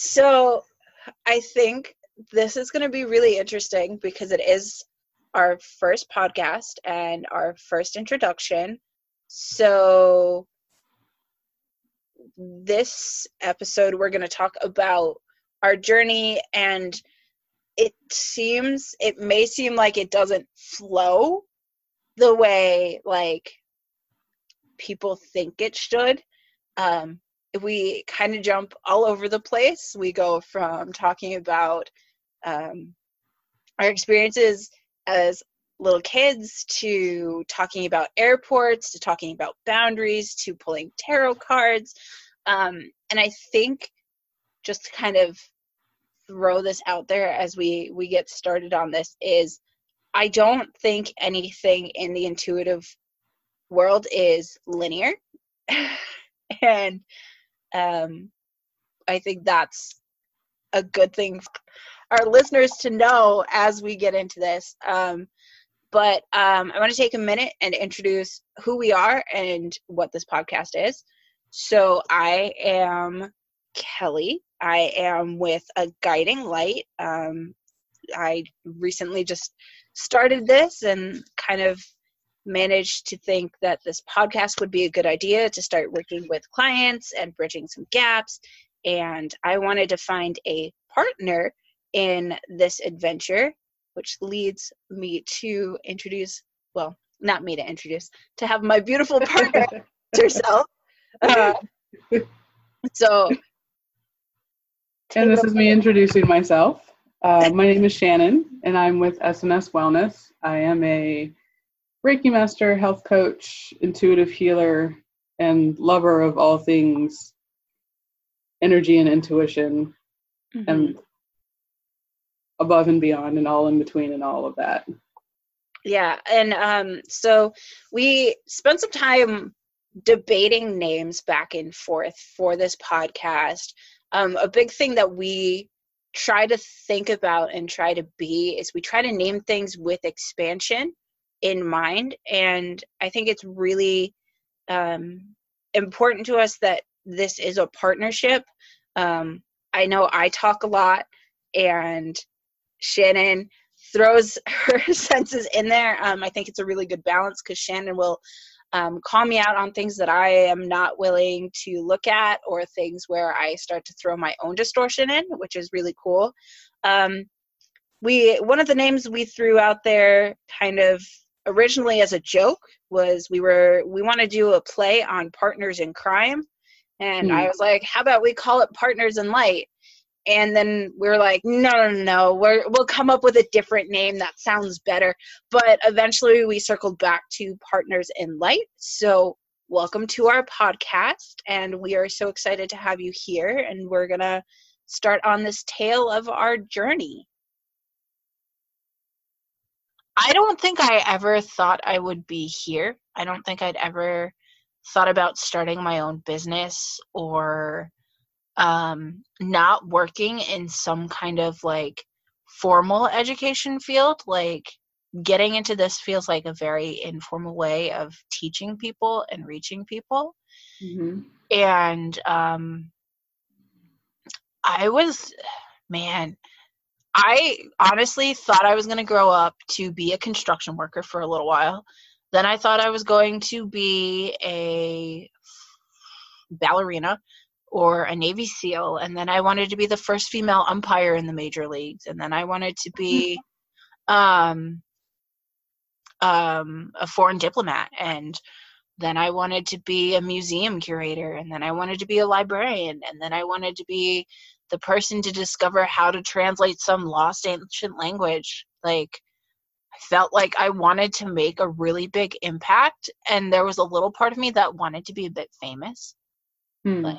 So I think this is going to be really interesting because it is our first podcast and our first introduction. So this episode we're going to talk about our journey and it seems it may seem like it doesn't flow the way like people think it should um we kind of jump all over the place. We go from talking about um our experiences as little kids to talking about airports to talking about boundaries to pulling tarot cards. Um, and i think just to kind of throw this out there as we we get started on this is i don't think anything in the intuitive world is linear. And um, i think that's a good thing for our listeners to know as we get into this um, but um, I want to take a minute and introduce who we are and what this podcast is. So I am Kelly. I am with a guiding light. Um, I recently just started this and kind of managed to think that this podcast would be a good idea to start working with clients and bridging some gaps. And I wanted to find a partner in this adventure which leads me to introduce, well, not me to introduce, to have my beautiful partner herself. Uh, so. And this is me introducing myself. Uh, my name is Shannon, and I'm with SNS Wellness. I am a Reiki master, health coach, intuitive healer, and lover of all things energy and intuition mm-hmm. and above and beyond and all in between and all of that. Yeah, and um, so we spent some time debating names back and forth for this podcast. Um, a big thing that we try to think about and try to be is we try to name things with expansion in mind, and I think it's really um, important to us that this is a partnership. Um, I know I talk a lot, and Shannon throws her senses in there. Um, I think it's a really good balance because Shannon will um, call me out on things that I am not willing to look at or things where I start to throw my own distortion in, which is really cool. Um, we one of the names we threw out there, kind of originally as a joke, was we were we want to do a play on partners in crime, and mm. I was like, how about we call it Partners in Light? and then we are like no no no we're, we'll come up with a different name that sounds better but eventually we circled back to partners in light so welcome to our podcast and we are so excited to have you here and we're gonna start on this tale of our journey i don't think i ever thought i would be here i don't think i'd ever thought about starting my own business or um, not working in some kind of like formal education field, like getting into this feels like a very informal way of teaching people and reaching people. Mm-hmm. And um, I was, man, I honestly thought I was going to grow up to be a construction worker for a little while. Then I thought I was going to be a ballerina or a Navy SEAL, and then I wanted to be the first female umpire in the major leagues, and then I wanted to be um, um, a foreign diplomat, and then I wanted to be a museum curator, and then I wanted to be a librarian, and then I wanted to be the person to discover how to translate some lost ancient language. Like, I felt like I wanted to make a really big impact, and there was a little part of me that wanted to be a bit famous. Hmm. Like,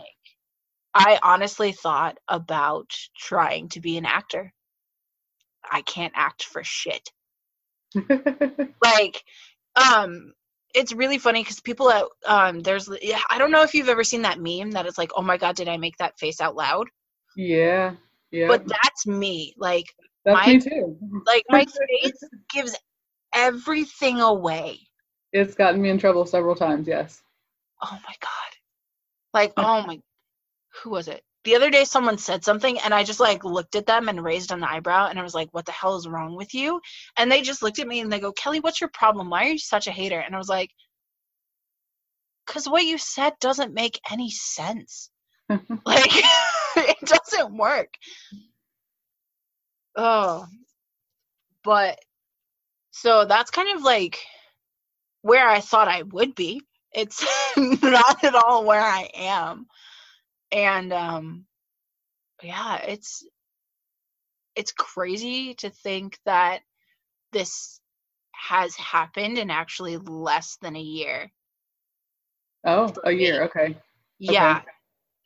I honestly thought about trying to be an actor. I can't act for shit. like, um, it's really funny because people at um, there's yeah, I don't know if you've ever seen that meme that is like, oh my god, did I make that face out loud? Yeah, yeah. But that's me. Like that's my, me too. like my face gives everything away. It's gotten me in trouble several times. Yes. Oh my god. Like oh my who was it? the other day someone said something and I just like looked at them and raised an eyebrow and I was like, what the hell is wrong with you? And they just looked at me and they go, Kelly, what's your problem? Why are you such a hater? And I was like, because what you said doesn't make any sense. like, it doesn't work. Oh, but so that's kind of like where I thought I would be. It's not at all where I am and um yeah it's it's crazy to think that this has happened in actually less than a year oh a year okay yeah okay.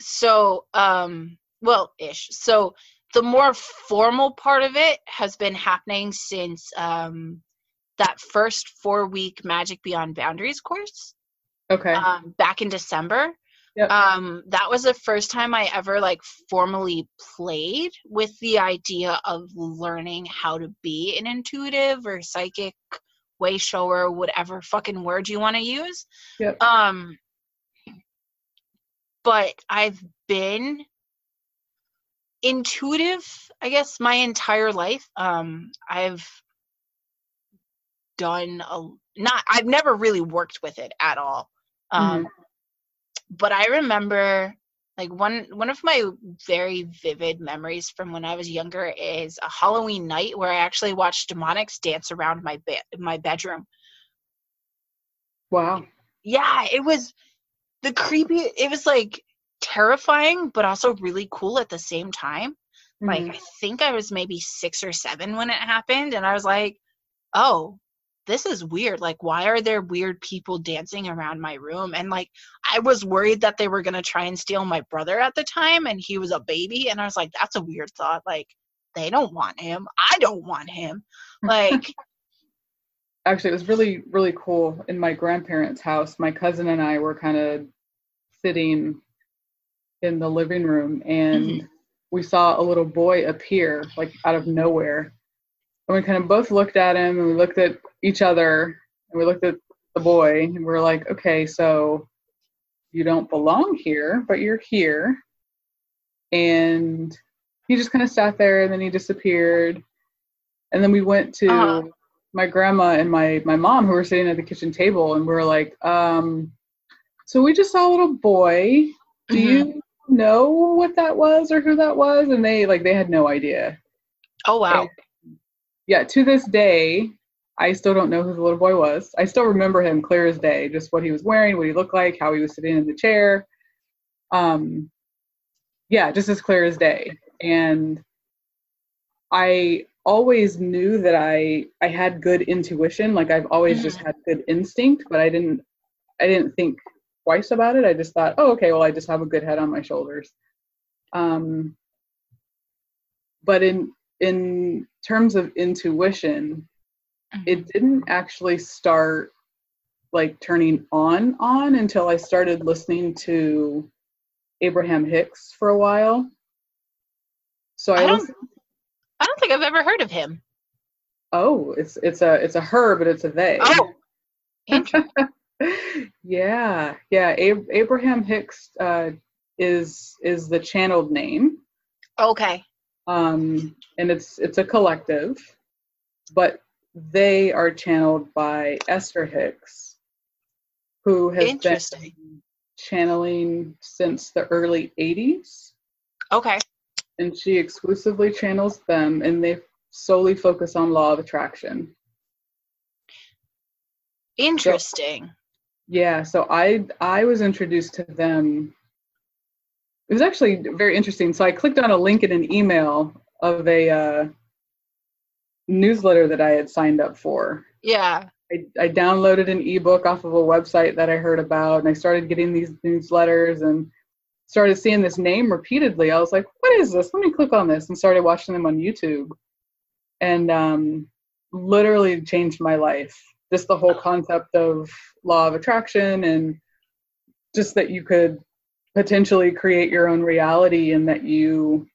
so um well ish so the more formal part of it has been happening since um that first four week magic beyond boundaries course okay um, back in december Yep. Um, that was the first time I ever like formally played with the idea of learning how to be an intuitive or psychic way shower, whatever fucking word you want to use. Yep. Um, but I've been intuitive, I guess, my entire life. Um, I've done a not. I've never really worked with it at all. Um, mm-hmm but I remember like one one of my very vivid memories from when I was younger is a Halloween night where I actually watched demonics dance around my bed my bedroom. Wow. Yeah, it was the creepy it was like terrifying but also really cool at the same time. Mm-hmm. Like I think I was maybe 6 or 7 when it happened and I was like, "Oh, this is weird. Like, why are there weird people dancing around my room? And like, I was worried that they were going to try and steal my brother at the time and he was a baby. And I was like, that's a weird thought. Like, they don't want him. I don't want him. Like, actually, it was really, really cool. In my grandparents' house, my cousin and I were kind of sitting in the living room and mm-hmm. we saw a little boy appear like out of nowhere and we kind of both looked at him and we looked at each other and we looked at the boy and we are like, okay, so you don't belong here, but you're here. And he just kind of sat there and then he disappeared. And then we went to uh-huh. my grandma and my, my mom who were sitting at the kitchen table and we are like, um, so we just saw a little boy. Do mm-hmm. you know what that was or who that was? And they like they had no idea. Oh wow. And yeah, to this day, I still don't know who the little boy was. I still remember him clear as day, just what he was wearing, what he looked like, how he was sitting in the chair. Um, yeah, just as clear as day. And I always knew that I I had good intuition. Like I've always mm-hmm. just had good instinct, but I didn't I didn't think twice about it. I just thought, oh, okay, well, I just have a good head on my shoulders. Um, but in in terms of intuition, mm-hmm. it didn't actually start like turning on on until I started listening to Abraham Hicks for a while. So I, I don't, I don't think I've ever heard of him. Oh, it's it's a it's a her, but it's a they. Oh, yeah, yeah. Ab- Abraham Hicks uh, is is the channeled name. Okay um, and it's it's a collective, but they are channeled by Esther Hicks, who has been channeling since the early '80s. Okay. And she exclusively channels them, and they solely focus on law of attraction. Interesting. So, yeah, so I I was introduced to them it was actually very interesting. So I clicked on a link in an email of a uh, newsletter that I had signed up for. Yeah. I, I downloaded an ebook off of a website that I heard about, and I started getting these newsletters and started seeing this name repeatedly. I was like, "What is this? Let me click on this," and started watching them on YouTube, and um, literally changed my life. Just the whole concept of law of attraction and just that you could potentially create your own reality and that you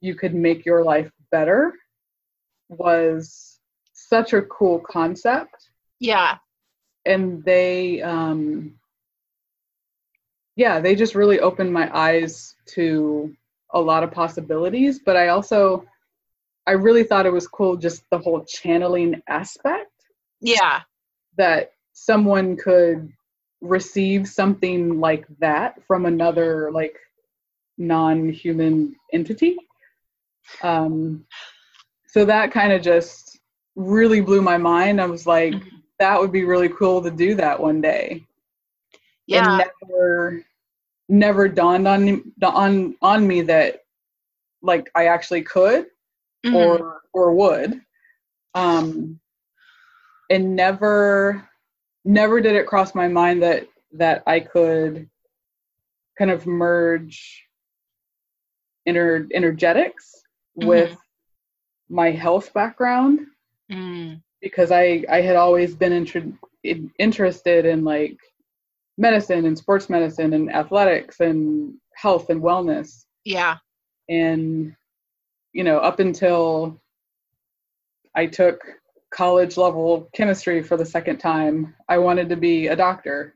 you could make your life better was such a cool concept. Yeah. And they um yeah they just really opened my eyes to a lot of possibilities, but I also I really thought it was cool just the whole channeling aspect Yeah. that someone could receive something like that from another like non-human entity. Um so that kind of just really blew my mind. I was like Mhm. that would be really cool to do that one day. Yeah. and never never dawned on on on me that like I actually could Mhm. or or would um and never never did it cross my mind that that I could kind of merge ener- energetics with my health background Mm. because I I had always been inter- interested in like medicine and sports medicine and athletics and health and wellness Yeah. and you know up until I took college level chemistry for the second time I wanted to be a doctor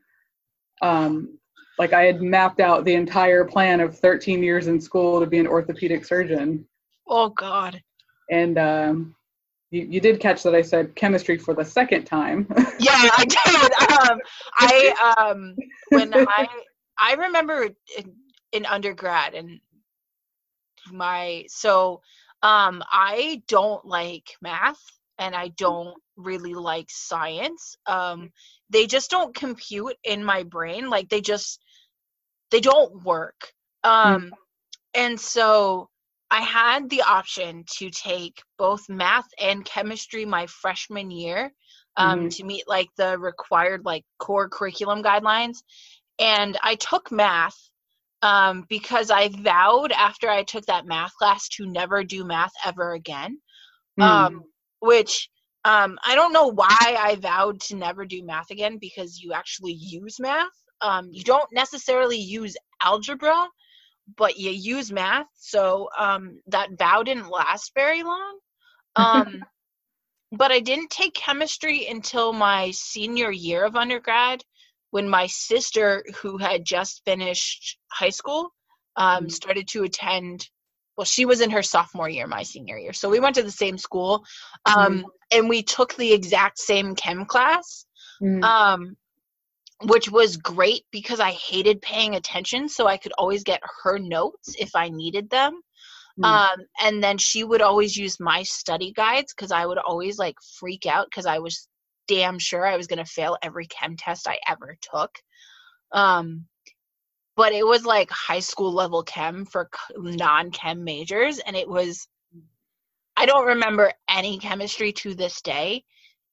um like I had mapped out the entire plan of 13 years in school to be an orthopedic surgeon Oh God. and um you, you did catch that I said chemistry for the second time. Yeah, I did. Um, I um, when I I remember in, in undergrad and my so um I don't like math and I don't really like science. Um, they just don't compute in my brain. Like they just they don't work. Um, and so I had the option to take both math and chemistry my freshman year um, to meet like the required like core curriculum guidelines. And I took math um, because I vowed after I took that math class to never do math ever again. Hmm. Um, which um, I don't know why I vowed to never do math again because you actually use math. Um, you don't necessarily use algebra, but you use math. So um, that vow didn't last very long. Um, but I didn't take chemistry until my senior year of undergrad when my sister, who had just finished high school, um, Mhm. started to attend. Well, she was in her sophomore year, my senior year. So we went to the same school um, and we took the exact same chem class Mm. um, which was great because I hated paying attention, so I could always get her notes if I needed them. Mm. Um, and then she would always use my study guides because I would always like freak out because I was damn sure I was gonna fail every chem test I ever took. Um, but it was like high school level chem for non-chem majors, and it was. I don't remember any chemistry to this day,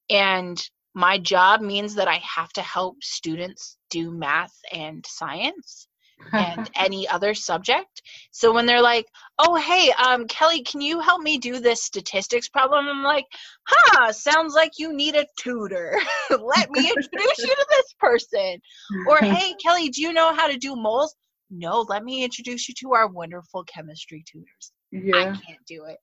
and my job means that I have to help students do math and science and any other subject. So when they're like, "Oh, hey, um, Kelly, can you help me do this statistics problem?" I'm like, "Huh, sounds like you need a tutor. Let me introduce you to this person." Or, "Hey, Kelly, do you know how to do moles?" No, let me introduce you to our wonderful chemistry tutors. Yeah. I can't do it.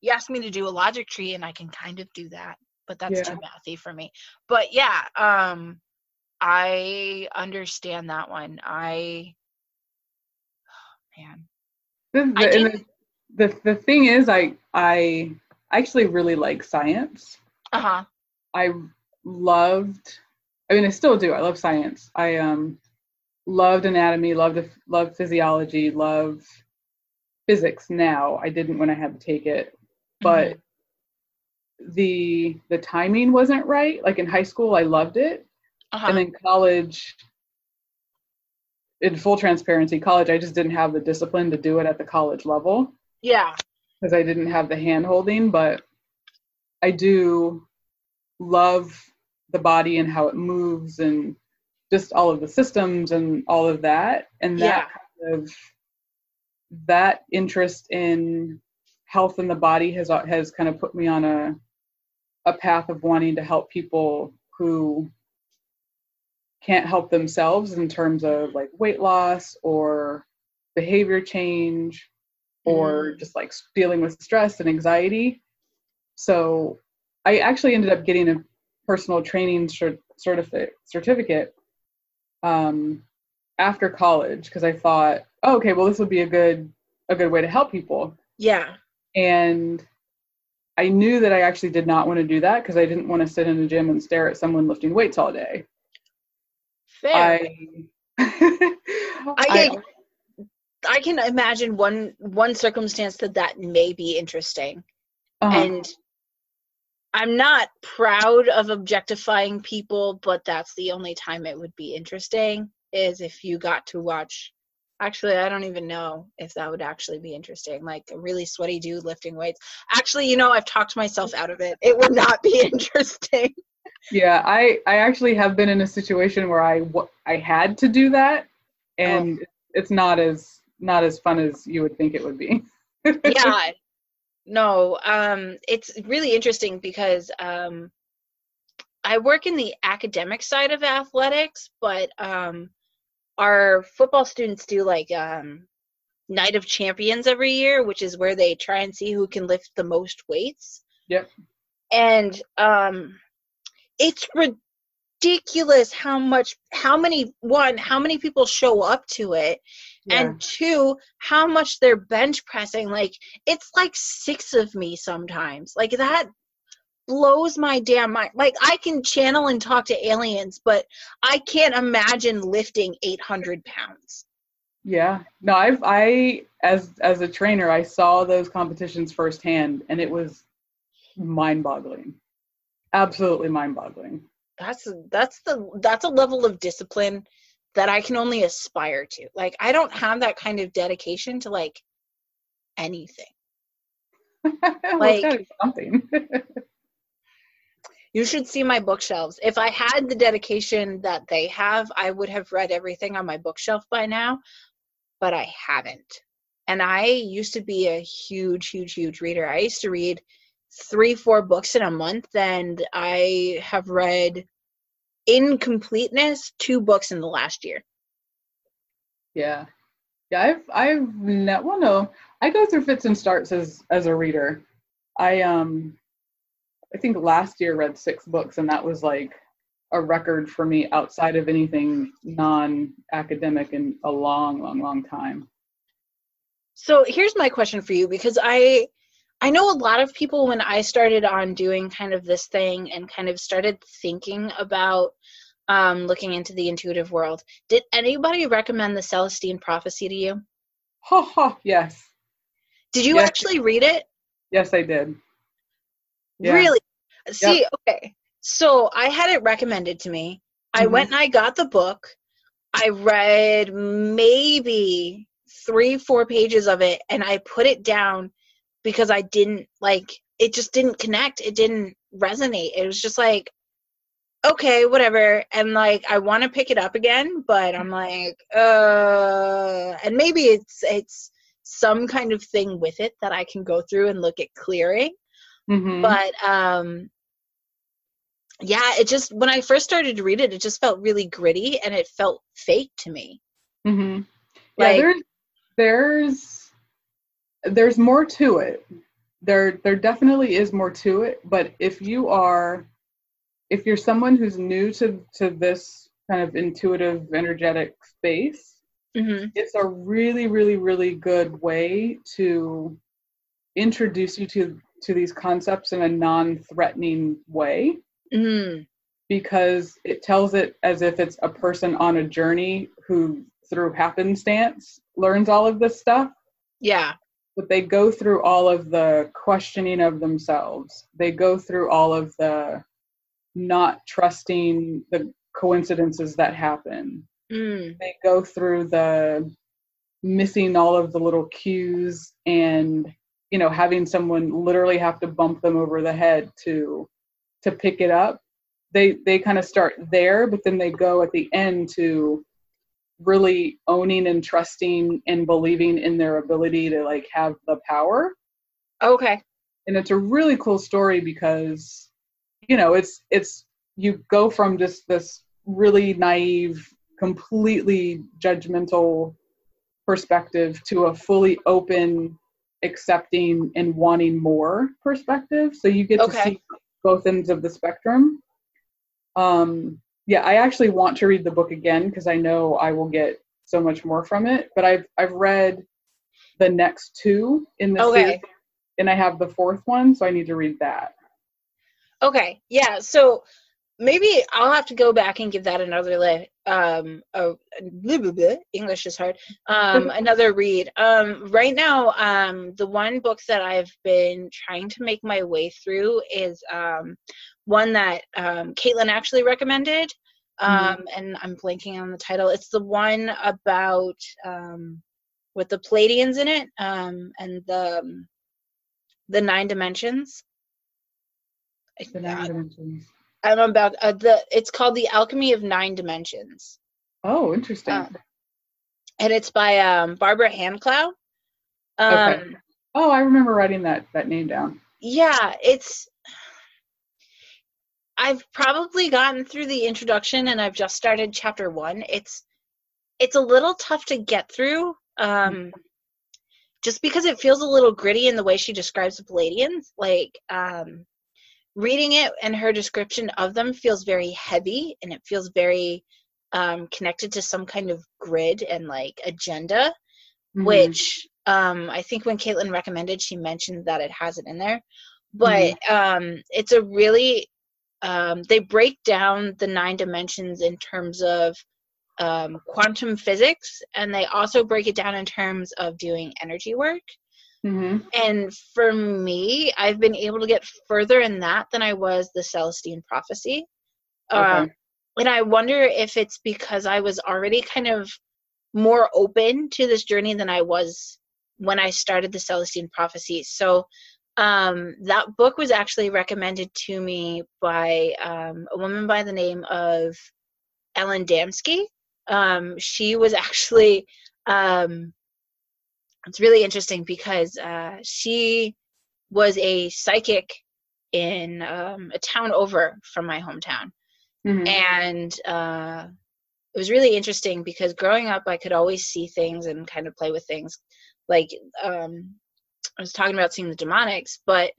You asked me to do a logic tree, and I can kind of do that, but that's too mathy for me. But yeah, um, I understand that one. I, man, The, the, didn't- the, the the thing is, I I actually really like science. uh huh, I loved. I mean, I still do. I love science. I um loved anatomy. Loved loved physiology. Love physics. Now I didn't when I had to take it, but the the timing wasn't right. Like in high school, I loved it, uh and then college. In full transparency, college I just didn't have the discipline to do it at the college level. yeah, because I didn't have the hand holding, but I do love the body and how it moves and just all of the systems and all of that. And that kind of that interest in health in the body has has kind of put me on a a path of wanting to help people who can't help themselves in terms of like weight loss or behavior change or Mm. just like dealing with stress and anxiety. So I actually ended up getting a personal training cert- certificate certificate um, after college because I thought, oh, okay, well, this would be a good a good way to help people. Yeah. And I knew that I actually did not want to do that because I didn't want to sit in a gym and stare at someone lifting weights all day. Fair. I, I, I I can imagine one one circumstance that that may be interesting, uh-huh. and I'm not proud of objectifying people, but that's the only time it would be interesting is if you got to watch. Actually, I don't even know if that would actually be interesting. Like a really sweaty dude lifting weights. Actually, you know, I've talked myself out of it. It would not be interesting. Yeah, I I actually have been in a situation where I I had to do that, and Oh. it's not as not as fun as you would think it would be. yeah no um it's really interesting because um i work in the academic side of athletics but um our football students do like um night of champions every year which is where they try and see who can lift the most weights Yep. and um it's ridiculous how much how many one how many people show up to it and two how much they're bench pressing like it's like six of me sometimes like that blows my damn mind like i can channel and talk to aliens but i can't imagine lifting 800 pounds Yeah. No, I've I as as a trainer, I saw those competitions firsthand and it was mind-boggling. Absolutely mind-boggling. that's that's the that's a level of discipline that i can only aspire to like i don't have that kind of dedication to like anything Like- something. You should see my bookshelves. If I had the dedication that they have, I would have read everything on my bookshelf by now, but I haven't. And I used to be a huge, huge, huge reader. I used to read three, four books in a month, and I have read in completeness two books in the last year. yeah. Yeah, I've I've ne- well no. I go through fits and starts as as a reader. I um I think last year read six books and that was like a record for me outside of anything non-academic in a long, long, long time. So here's my question for you because I I know a lot of people when I started on doing kind of this thing and kind of started thinking about um, looking into the intuitive world. Did anybody recommend the Celestine Prophecy to you? Ha ha, yes. Did you Yes. actually read it? Yes, I did. Yeah. Really? See, okay. So I had it recommended to me. I Mhm. went and I got the book. I read maybe three, four pages of it, and I put it down because I didn't like it. Just didn't connect. It didn't resonate. It was just like, okay, whatever. And like, I want to pick it up again, but I'm like, uh, and maybe it's it's some kind of thing with it that I can go through and look at clearing Mhm. but um yeah it just when i first started to read it it just felt really gritty and it felt fake to me hmm Yeah, Like- there's there's there's more to it. There there definitely is more to it, but if you are if you're someone who's new to to this kind of intuitive energetic space, mm-hmm. it's a really really really good way to introduce you to to these concepts in a non-threatening way Mm-hmm. because it tells it as if it's a person on a journey who through happenstance learns all of this stuff yeah but they go through all of the questioning of themselves. They go through all of the not trusting the coincidences that happen. Mm. they go through the missing all of the little cues and you know having someone literally have to bump them over the head to to pick it up. They they kind of start there but then they go at the end to really owning and trusting and believing in their ability to like have the power. Okay. And it's a really cool story because you know it's it's you go from just this really naive completely judgmental perspective to a fully open accepting and wanting more perspective. So you get Okay. to see both ends of the spectrum. Um yeah i actually want to read the book again because i know i will get so much more from it. But I've I've read the next two in the Okay. series, and I have the fourth one, so I need to read that. Okay, yeah. So maybe I'll have to go back and give that another li- um a, blah, blah, blah, English is hard. Um another read. Um right now um the one book that I've been trying to make my way through is um one that um Caitlin actually recommended. Um and I'm blanking on the title. It's the one about um with the Pleiadians in it um and the um, the nine dimensions. The nine dimensions. I'm about uh, the. It's called the Alchemy of Nine Dimensions, Oh, interesting. Uh, and it's by um, Barbara Hand Clow. Um, Okay. oh, I remember writing that that name down. Yeah, it's. I've probably gotten through the introduction, and I've just started chapter one. It's, it's a little tough to get through, um, just because it feels a little gritty in the way she describes the Pleiadians. Like, um, reading it and her description of them feels very heavy, and it feels very um, connected to some kind of grid and like agenda Mhm. which um, I think when Caitlin recommended, she mentioned that it has it in there. But um, it's a really um, they break down the nine dimensions in terms of um, quantum physics, and they also break it down in terms of doing energy work. Mhm. And for me, I've been able to get further in that than I was the Celestine prophecy. Um, and I wonder if it's because I was already kind of more open to this journey than I was when I started the Celestine prophecy. So um, that book was actually recommended to me by um, a woman by the name of Ellen Damsky. Um, she was actually um, it's really interesting because uh, she was a psychic in um, a town over from my hometown Mhm. and uh, it was really interesting because growing up i could always see things and kind of play with things like um, i was talking about seeing the demonics but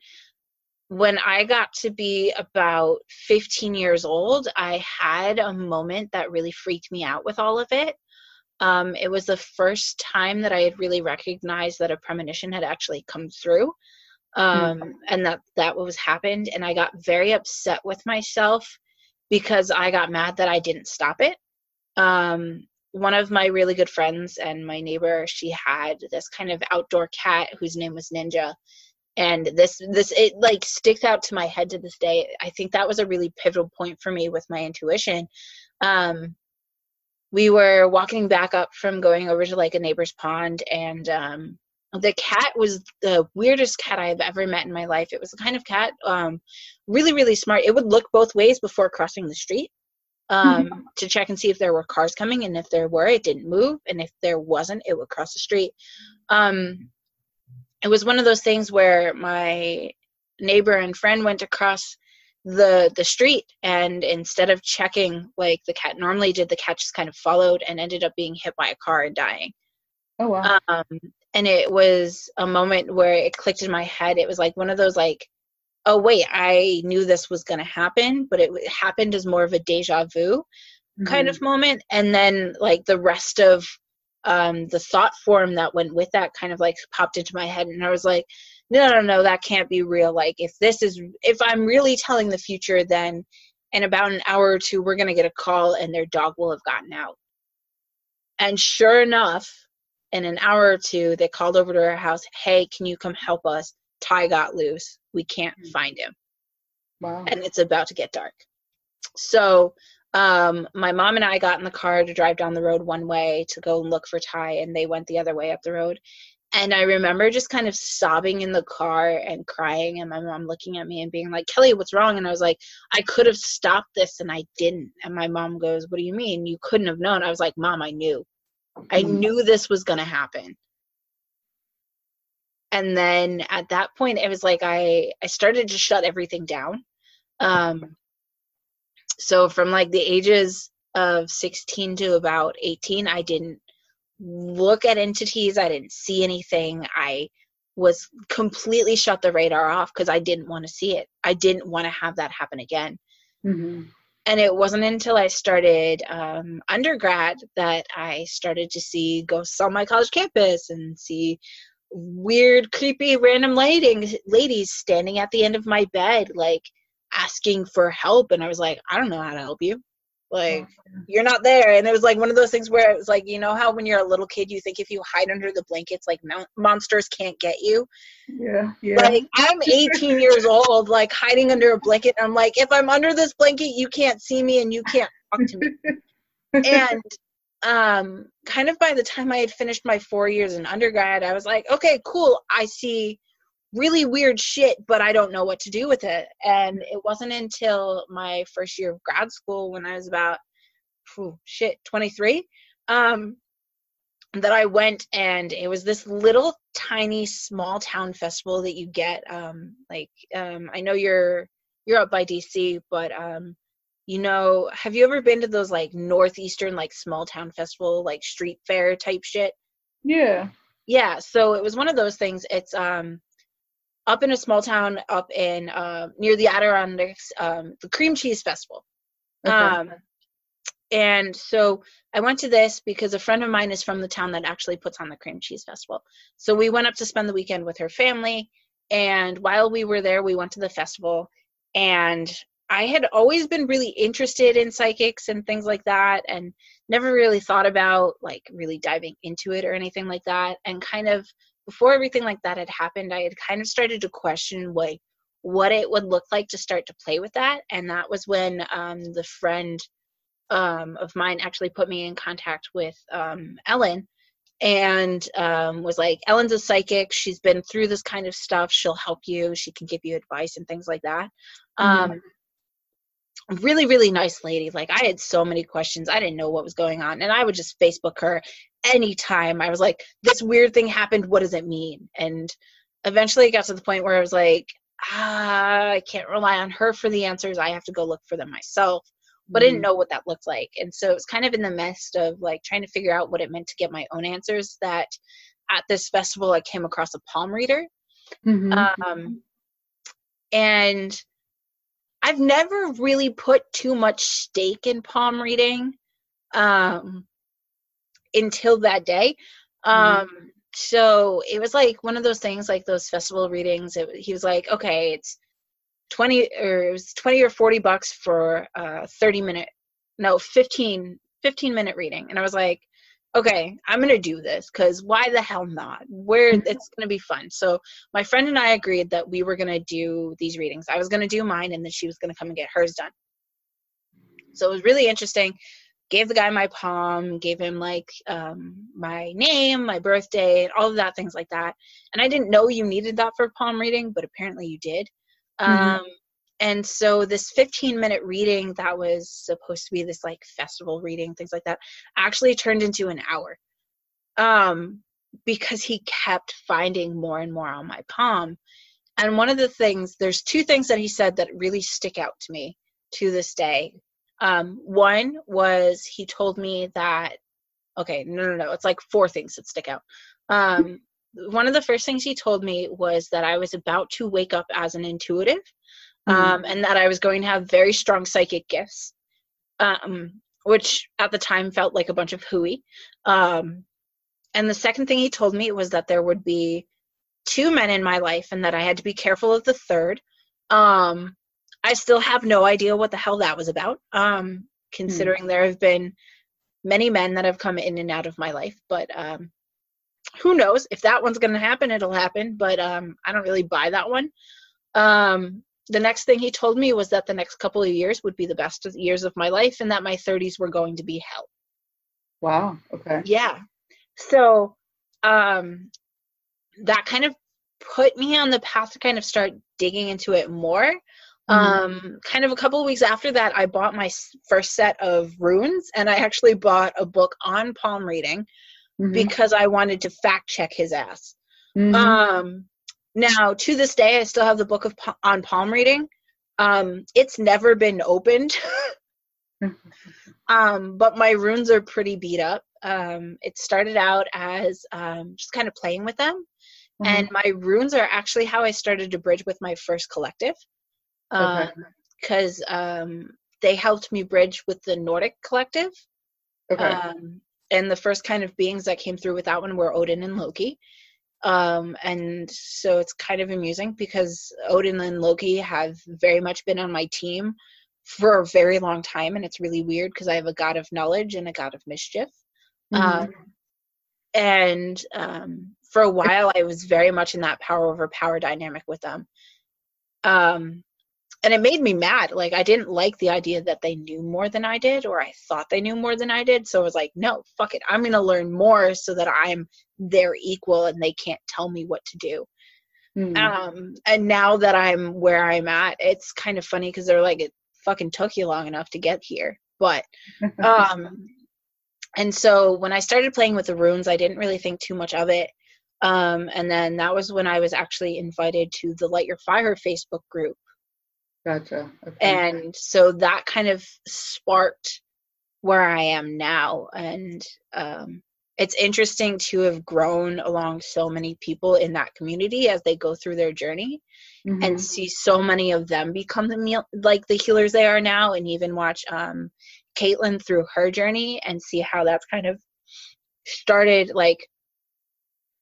when i got to be about 15 years old i had a moment that really freaked me out with all of it um, it was the first time that i had really recognized that a premonition had actually come through um, and that that was happened and i got very upset with myself because I got mad that I didn't stop it. Um, one of my really good friends and my neighbor, she had this kind of outdoor cat whose name was Ninja. And this, this, it like sticks out to my head to this day. I think that was a really pivotal point for me with my intuition. Um, we were walking back up from going over to like a neighbor's pond, and um, the cat was the weirdest cat I have ever met in my life. It was the kind of cat, um, really, really smart. It would look both ways before crossing the street um, to check and see if there were cars coming, and if there were, it didn't move, and if there wasn't, it would cross the street. Um, it was one of those things where my neighbor and friend went across the the street and instead of checking like the cat normally did the cat just kind of followed and ended up being hit by a car and dying Oh wow. um, and it was a moment where it clicked in my head it was like one of those like oh wait i knew this was going to happen but it happened as more of a deja vu kind Mhm. of moment. And then like the rest of um, the thought form that went with that kind of like popped into my head and i was like no no no that can't be real. Like if this is if i'm really telling the future then in about an hour or two we're going to get a call and their dog will have gotten out. And sure enough in an hour or two they called over to our house hey can you come help us ty got loose we can't Hmm. find him Wow. and it's about to get dark. So um, my mom and I got in the car to drive down the road one way to go and look for Ty, and they went the other way up the road. And I remember just kind of sobbing in the car and crying, and my mom looking at me and being like, Kelly, what's wrong? And I was like, I could have stopped this, and I didn't. And my mom goes, What do you mean? You couldn't have known. I was like, Mom, I knew. I Mhm. knew this was going to happen. And then at that point, it was like I, I started to shut everything down. Um, so from like the ages of 16 to about 18, I didn't look at entities. I didn't see anything. I was completely shut the radar off because I didn't want to see it. I didn't want to have that happen again. Mhm. and it wasn't until I started um, undergrad that I started to see ghosts on my college campus and see weird, creepy, random lighting ladies standing at the end of my bed, like asking for help. And I was like, I don't know how to help you. Like, oh, you're not there. And it was like one of those things where it was like, you know how when you're a little kid, you think if you hide under the blankets, like monsters can't get you? Yeah. Yeah. Like, I'm 18 years old, like hiding under a blanket. And I'm like, if I'm under this blanket, you can't see me and you can't talk to me. and um, kind of by the time I had finished my four years in undergrad, I was like, okay, cool. I see really weird shit, but I don't know what to do with it. And it wasn't until my first year of grad school when I was about, whew, shit, 23, um, that I went and it was this little tiny small town festival that you get. Um, like, um, I know you're, you're up by DC, but, um, you know, have you ever been to those like northeastern like small town festival like street fair type shit? Yeah. Yeah, so it was one of those things. It's um up in a small town up in uh, near the Adirondacks, um, the Cream Cheese Festival. Okay. Um, and so I went to this because a friend of mine is from the town that actually puts on the Cream Cheese Festival. So we went up to spend the weekend with her family. And while we were there, we went to the festival. And I had always been really interested in psychics and things like that, and never really thought about like really diving into it or anything like that. And kind of before everything like that had happened, I had kind of started to question like what it would look like to start to play with that. And that was when um, the friend um, of mine actually put me in contact with um, Ellen and um, was like, Ellen's a psychic. She's been through this kind of stuff. She'll help you. She can give you advice and things like that. Mm-hmm. Um, really really nice lady. Like i had so many questions. I didn't know what was going on. And i would just facebook her anytime. I was like this weird thing happened. What does it mean? And eventually it got to the point where i was like ah, i can't rely on her for the answers. I have to go look for them myself. But mm. i didn't mm-hmm. know what that looked like. And so it was kind of in the midst of like trying to figure out what it meant to get my own answers that at this festival i came across a palm reader. Mm-hmm. um, and I've never really put too much stake in palm reading um, until that day. Mm-hmm. Um, mm-hmm. So it was like one of those things, like those festival readings. It, he was like, okay, it's 20 or it was 20 or 40 bucks for a 30 minute, no, 15, 15 minute reading. And I was like, okay, I'm gonna do this because why the hell not? Where mm-hmm. it's gonna be fun. So my friend and I agreed that we were gonna do these readings. I was gonna do mine, and then she was gonna come and get hers done. So it was really interesting. Gave the guy my palm, gave him like um, my name, my birthday, and all of that, things like that. And I didn't know you needed that for palm reading, but apparently you did. Mm-hmm. Um, and so this 15 minute reading that was supposed to be this like festival reading things like that actually turned into an hour. Um because he kept finding more and more on my palm. And one of the things there's two things that he said that really stick out to me to this day. Um one was he told me that okay no no no it's like four things that stick out. Um one of the first things he told me was that I was about to wake up as an intuitive. Um, and that I was going to have very strong psychic gifts, um, which at the time felt like a bunch of hooey. Um, and the second thing he told me was that there would be two men in my life and that I had to be careful of the third. Um, I still have no idea what the hell that was about, um, considering mm. there have been many men that have come in and out of my life. But um, who knows? If that one's going to happen, it'll happen. But um, I don't really buy that one. Um, the next thing he told me was that the next couple of years would be the best years of my life and that my 30s were going to be hell. Wow. Okay. Yeah. So um that kind of put me on the path to kind of start digging into it more. Mm-hmm. Um kind of a couple of weeks after that I bought my first set of runes and I actually bought a book on palm reading mm-hmm. because I wanted to fact check his ass. Mm-hmm. Um now, to this day, I still have the book of on palm reading. Um, it's never been opened, um, but my runes are pretty beat up. Um, it started out as um, just kind of playing with them, mm-hmm. and my runes are actually how I started to bridge with my first collective. Because okay. um, um, they helped me bridge with the Nordic collective. Okay. Um, and the first kind of beings that came through with that one were Odin and Loki. Um, and so it's kind of amusing because Odin and Loki have very much been on my team for a very long time, and it's really weird because I have a god of knowledge and a god of mischief. Mhm. Um, and um, for a while, I was very much in that power over power dynamic with them. Um, and it made me mad. Like, I didn't like the idea that they knew more than I did, or I thought they knew more than I did. So I was like, no, fuck it. I'm going to learn more so that I'm their equal and they can't tell me what to do. Mhm. Um, and now that I'm where I'm at, it's kind of funny because they're like, it fucking took you long enough to get here. But um and so when i started playing with the runes i didn't really think too much of it um and then that was when i was actually invited to the light your fire facebook group gotcha. Okay. and so that kind of sparked where i am now and um it's interesting to have grown along so many people in that community as they go through their journey Mhm. and see so many of them become the meal like the healers they are now and even watch um caitlin through her journey and see how that's kind of started like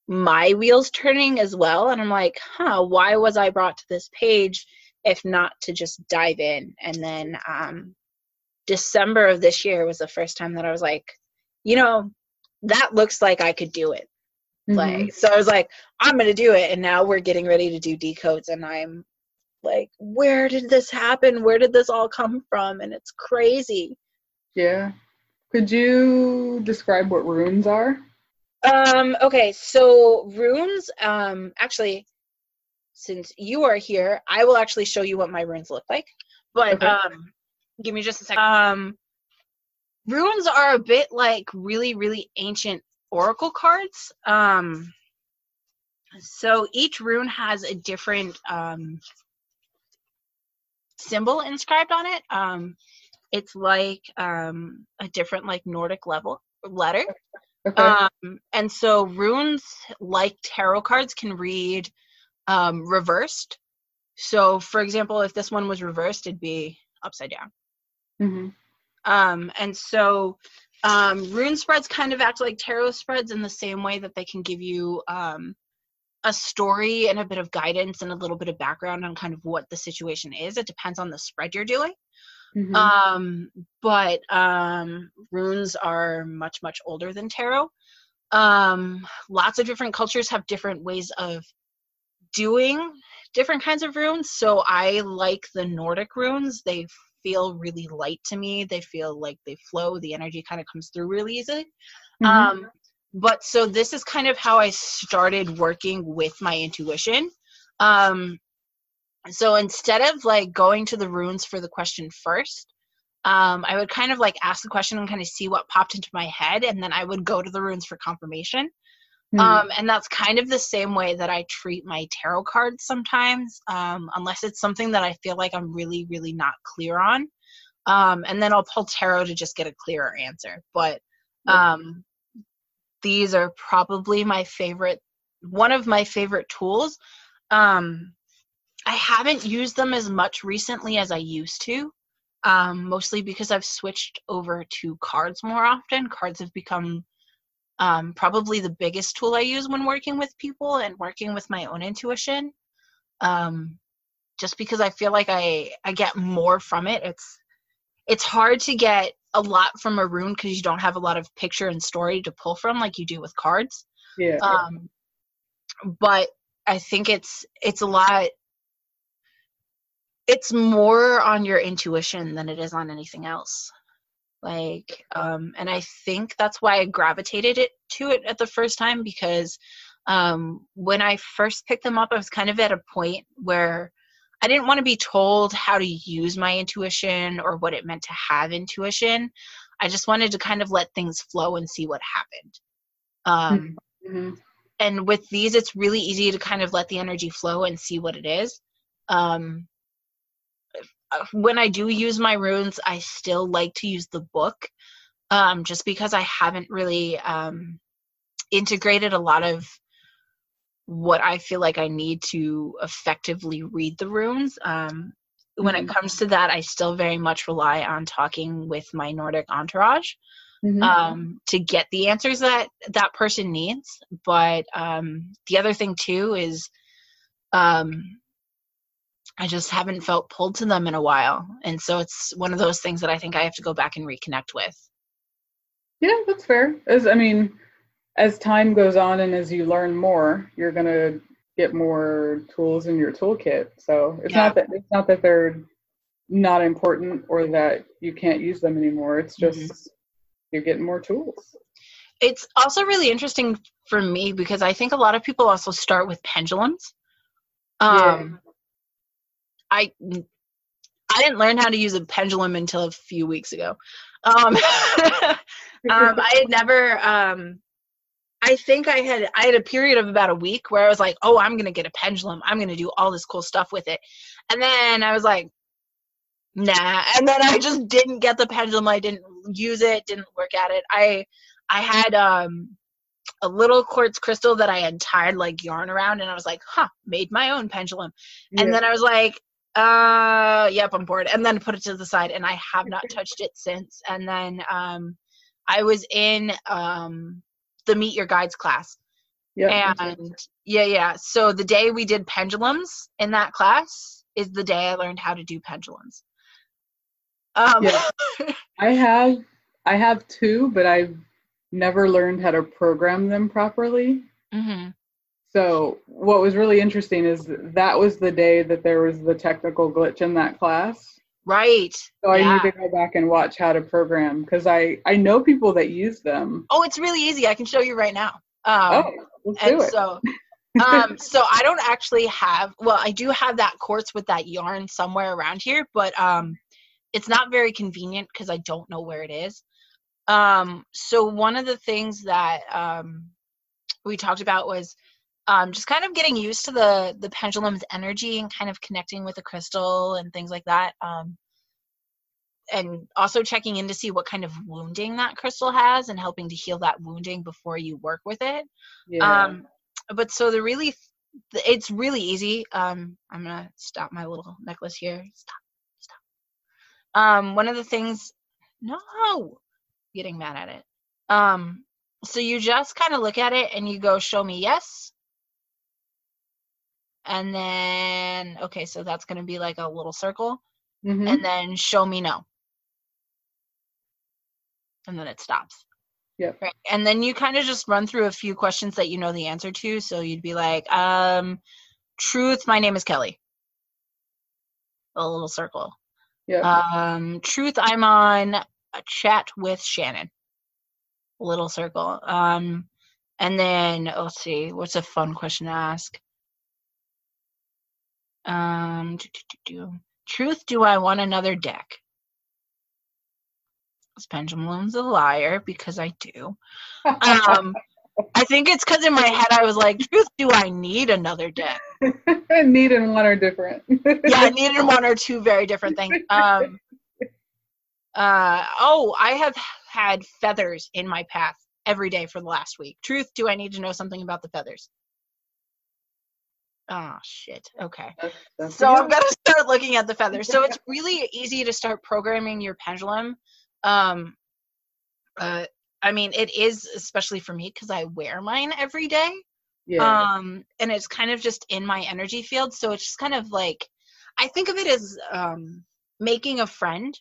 my wheels turning as well and i'm like huh why was i brought to this page if not to just dive in and then um december of this year was the first time that i was like you know that looks like i could do it Mhm. like so i was like i'm gonna do it and now we're getting ready to do decodes and i'm like where did this happen where did this all come from and it's crazy yeah. Could you describe what runes are? um okay so runes um actually since you are here i will actually show you what my runes look like. But Okay. um give me just a second. Um runes are a bit like really really ancient oracle cards. Um so each rune has a different um symbol inscribed on it. Um it's like um a different like nordic level letter. Okay. um, and so runes, like tarot cards, can read um, reversed. So, for example, if this one was reversed, it'd be upside down. hmm Um, and so, um, rune spreads kind of act like tarot spreads in the same way that they can give you um, a story and a bit of guidance and a little bit of background on kind of what the situation is. It depends on the spread you're doing. hmm Um, but um, runes are much much older than tarot. Um, lots of different cultures have different ways of doing different kinds of runes. So I like the Nordic runes. They feel really light to me. They feel like they flow. The energy kind of comes through really easily. Mhm. Um, but so this is kind of how I started working with my intuition. Um, so instead of like going to the runes for the question first, um, I would kind of like ask the question and kind of see what popped into my head, and then I would go to the runes for confirmation. Mhm. Um, and that's kind of the same way that I treat my tarot cards sometimes, um, unless it's something that I feel like I'm really, really not clear on. Um, and then I'll pull tarot to just get a clearer answer. But um, these are probably my favorite, one of my favorite tools. Um, I haven't used them as much recently as I used to, um, mostly because I've switched over to cards more often. Cards have become um, probably the biggest tool I use when working with people and working with my own intuition. Um, just because I feel like I I get more from it. It's it's hard to get a lot from a rune because you don't have a lot of picture and story to pull from like you do with cards. yeah. Um, but I think it's it's a lot. It's more on your intuition than it is on anything else. Like, um, and I think that's why I gravitated it to it at the first time because um, when I first picked them up, I was kind of at a point where I didn't want to be told how to use my intuition or what it meant to have intuition. I just wanted to kind of let things flow and see what happened. Um, Mhm. and with these it's really easy to kind of let the energy flow and see what it is um when i do use my runes i still like to use the book um just because i haven't really um integrated a lot of what i feel like i need to effectively read the runes um when it Mhm. comes to that, I still very much rely on talking with my Nordic entourage Mhm. um, to get the answers that that person needs. But um, the other thing too is um, I just haven't felt pulled to them in a while, and so it's one of those things that I think I have to go back and reconnect with. Yeah, that's fair. As I mean, as time goes on and as you learn more, you're gonna get more tools in your toolkit. So it's Yeah. not that it's not that they're not important or that you can't use them anymore. It's just Mhm. you're getting more tools. It's also really interesting for me because I think a lot of people also start with pendulums. Yeah. Um, I I didn't learn how to use a pendulum until a few weeks ago. Um, um, I had never. Um, I think I had I had a period of about a week where I was like, "Oh, I'm gonna get a pendulum. I'm gonna do all this cool stuff with it," and then I was like, "Nah," and then I just didn't get the pendulum. I didn't use it. Didn't work at it. I I had um a little quartz crystal that I had tied like yarn around, and I was like, "Huh," made my own pendulum. And then I was like, uh, yep, I'm bored. And then put it to the side, and I have not touched it since. And then um, I was in um, the Meet Your Guides class. yeah. And yeah, yeah. So the day we did pendulums in that class is the day I learned how to do pendulums. Um, Yeah. I have I have two, but I've never learned how to program them properly. mhm. So what was really interesting is that was the day that there was the technical glitch in that class. Right. So I Yeah. need to go back and watch how to program because I I know people that use them. Oh, it's really easy. I can show you right now. Um, oh, let's and do it. so um so i don't actually have well i do have that quartz with that yarn somewhere around here but um it's not very convenient because i don't know where it is um so one of the things that um we talked about was um just kind of getting used to the the pendulum's energy and kind of connecting with the crystal and things like that um and also checking in to see what kind of wounding that crystal has and helping to heal that wounding before you work with it yeah. um, but so the really, th- it's really easy. Um, I'm gonna stop my little necklace here. Stop, stop. Um, one of the things, no, getting mad at it. Um, so you just kind of look at it and you go, show me yes. And then, okay, so that's gonna be like a little circle, Mhm. and then show me no. And then it stops. Yep. Right. And then you kind of just run through a few questions that you know the answer to. So you'd be like, um, truth, my name is Kelly. A little circle. yeah. Um, truth, I'm on a chat with Shannon. A little circle. Um, and then let's see, what's a fun question to ask? Um, do, do, do, truth, do I want another deck? Is Pendulum's a liar because I do. Um, I think it's because in my head I was like, truth, do I need another deck? Need and want are different. yeah, I needed one or two very different things. Um, uh, oh, I have had feathers in my path every day for the last week. Truth, do I need to know something about the feathers? Oh shit. Okay. That's- that's So I'm gonna start looking at the feathers. So it's really easy to start programming your pendulum. Um, uh, I mean, it is especially for me because I wear mine every day yeah. um and it's kind of just in my energy field so it's just kind of like i think of it as um making a friend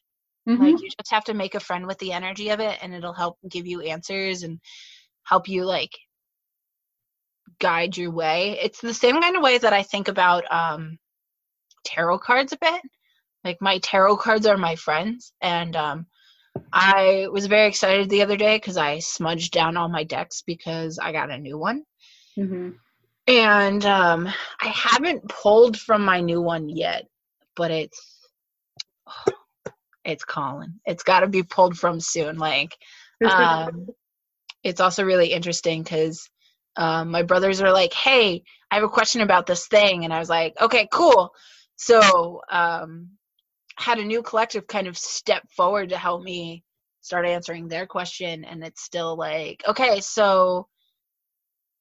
Mhm. like you just have to make a friend with the energy of it and it'll help give you answers and help you like guide your way. It's the same kind of way that i think about um tarot cards a bit. Like my tarot cards are my friends and um i was very excited the other day because i smudged down all my decks because i got a new one. Mhm. and um i haven't pulled from my new one yet but it's it's calling. It's got to be pulled from soon like um it's also really interesting because um, my brothers are like hey i have a question about this thing and i was like okay cool so um had a new collective kind of step forward to help me start answering their question and it's still like okay so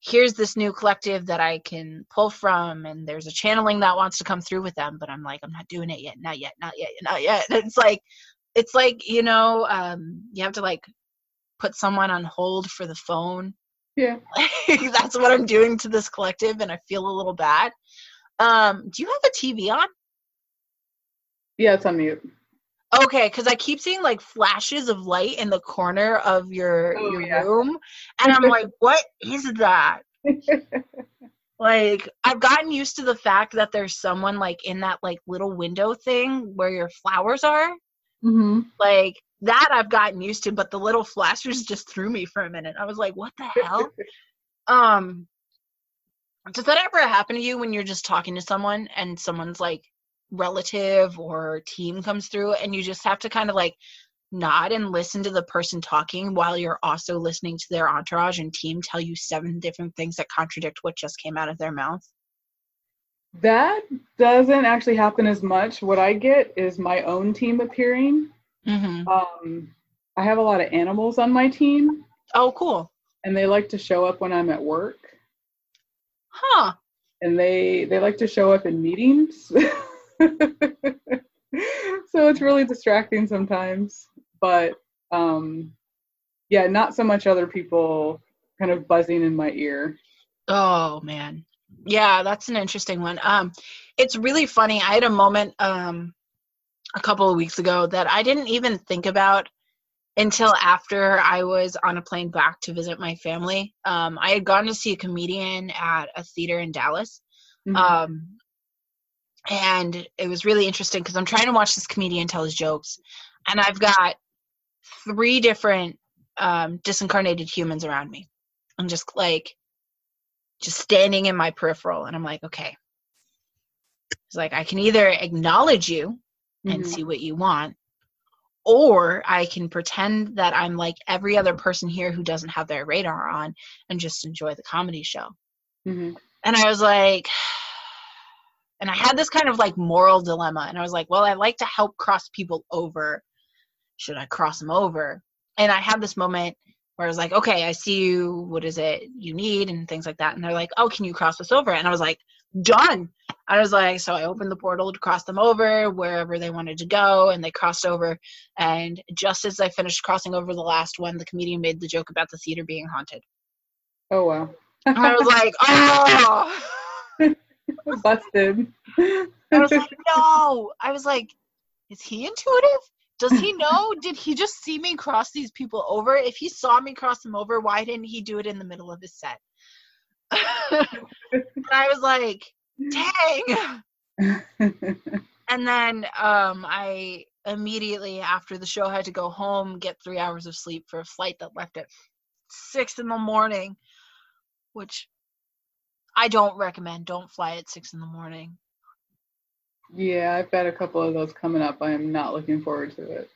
here's this new collective that I can pull from, and there's a channeling that wants to come through with them, but I'm like, I'm not doing it yet, not yet, not yet, not yet. And it's like, it's like you know, um, you have to like put someone on hold for the phone. Yeah, that's what I'm doing to this collective, and I feel a little bad. Um, do you have a TV on? Yeah, it's on mute. Okay, because I keep seeing like flashes of light in the corner of your, Oh, your yeah. room, and I'm like, what is that? Like, I've gotten used to the fact that there's someone like in that like little window thing where your flowers are. Mm-hmm. Like that, I've gotten used to, but the little flashers just threw me for a minute. I was like, what the hell? um, does that ever happen to you when you're just talking to someone and someone's like relative or team comes through and you just have to kind of like nod and listen to the person talking while you're also listening to their entourage and team tell you seven different things that contradict what just came out of their mouth? That doesn't actually happen as much. What I get is my own team appearing. Mm-hmm. Um, I have a lot of animals on my team, Oh, cool. and they like to show up when I'm at work, Huh. and they they like to show up in meetings. so it's really distracting sometimes. But um, yeah, not so much other people kind of buzzing in my ear. Oh man. Yeah, that's an interesting one. Um it's really funny. I had a moment um a couple of weeks ago that I didn't even think about until after I was on a plane back to visit my family. Um I had gone to see a comedian at a theater in Dallas. Mhm. Um and it was really interesting because I'm trying to watch this comedian tell his jokes and I've got three different um disincarnated humans around me. I'm just like just standing in my peripheral and i'm like okay it's like i can either acknowledge you and Mhm. see what you want or i can pretend that i'm like every other person here who doesn't have their radar on and just enjoy the comedy show Mhm. and i was like and i had this kind of like moral dilemma and i was like well i like to help cross people over should i cross them over and i had this moment where I was like, okay, I see you. What is it you need and things like that. And they're like, oh, can you cross us over? And I was like, done. I was like, so I opened the portal to cross them over wherever they wanted to go, and they crossed over. And just as I finished crossing over the last one, the comedian made the joke about the theater being haunted. Oh wow. I was like, oh. Busted. I was like, no. I was like, is he intuitive? Does he know? Did he just see me cross these people over? If he saw me cross them over, why didn't he do it in the middle of his set? and I was like, dang. And then um, I immediately after the show had to go home, get three hours of sleep for a flight that left at six in the morning, which I don't recommend. Don't fly at six in the morning. yeah, I've got a couple of those coming up. I am not looking forward to it.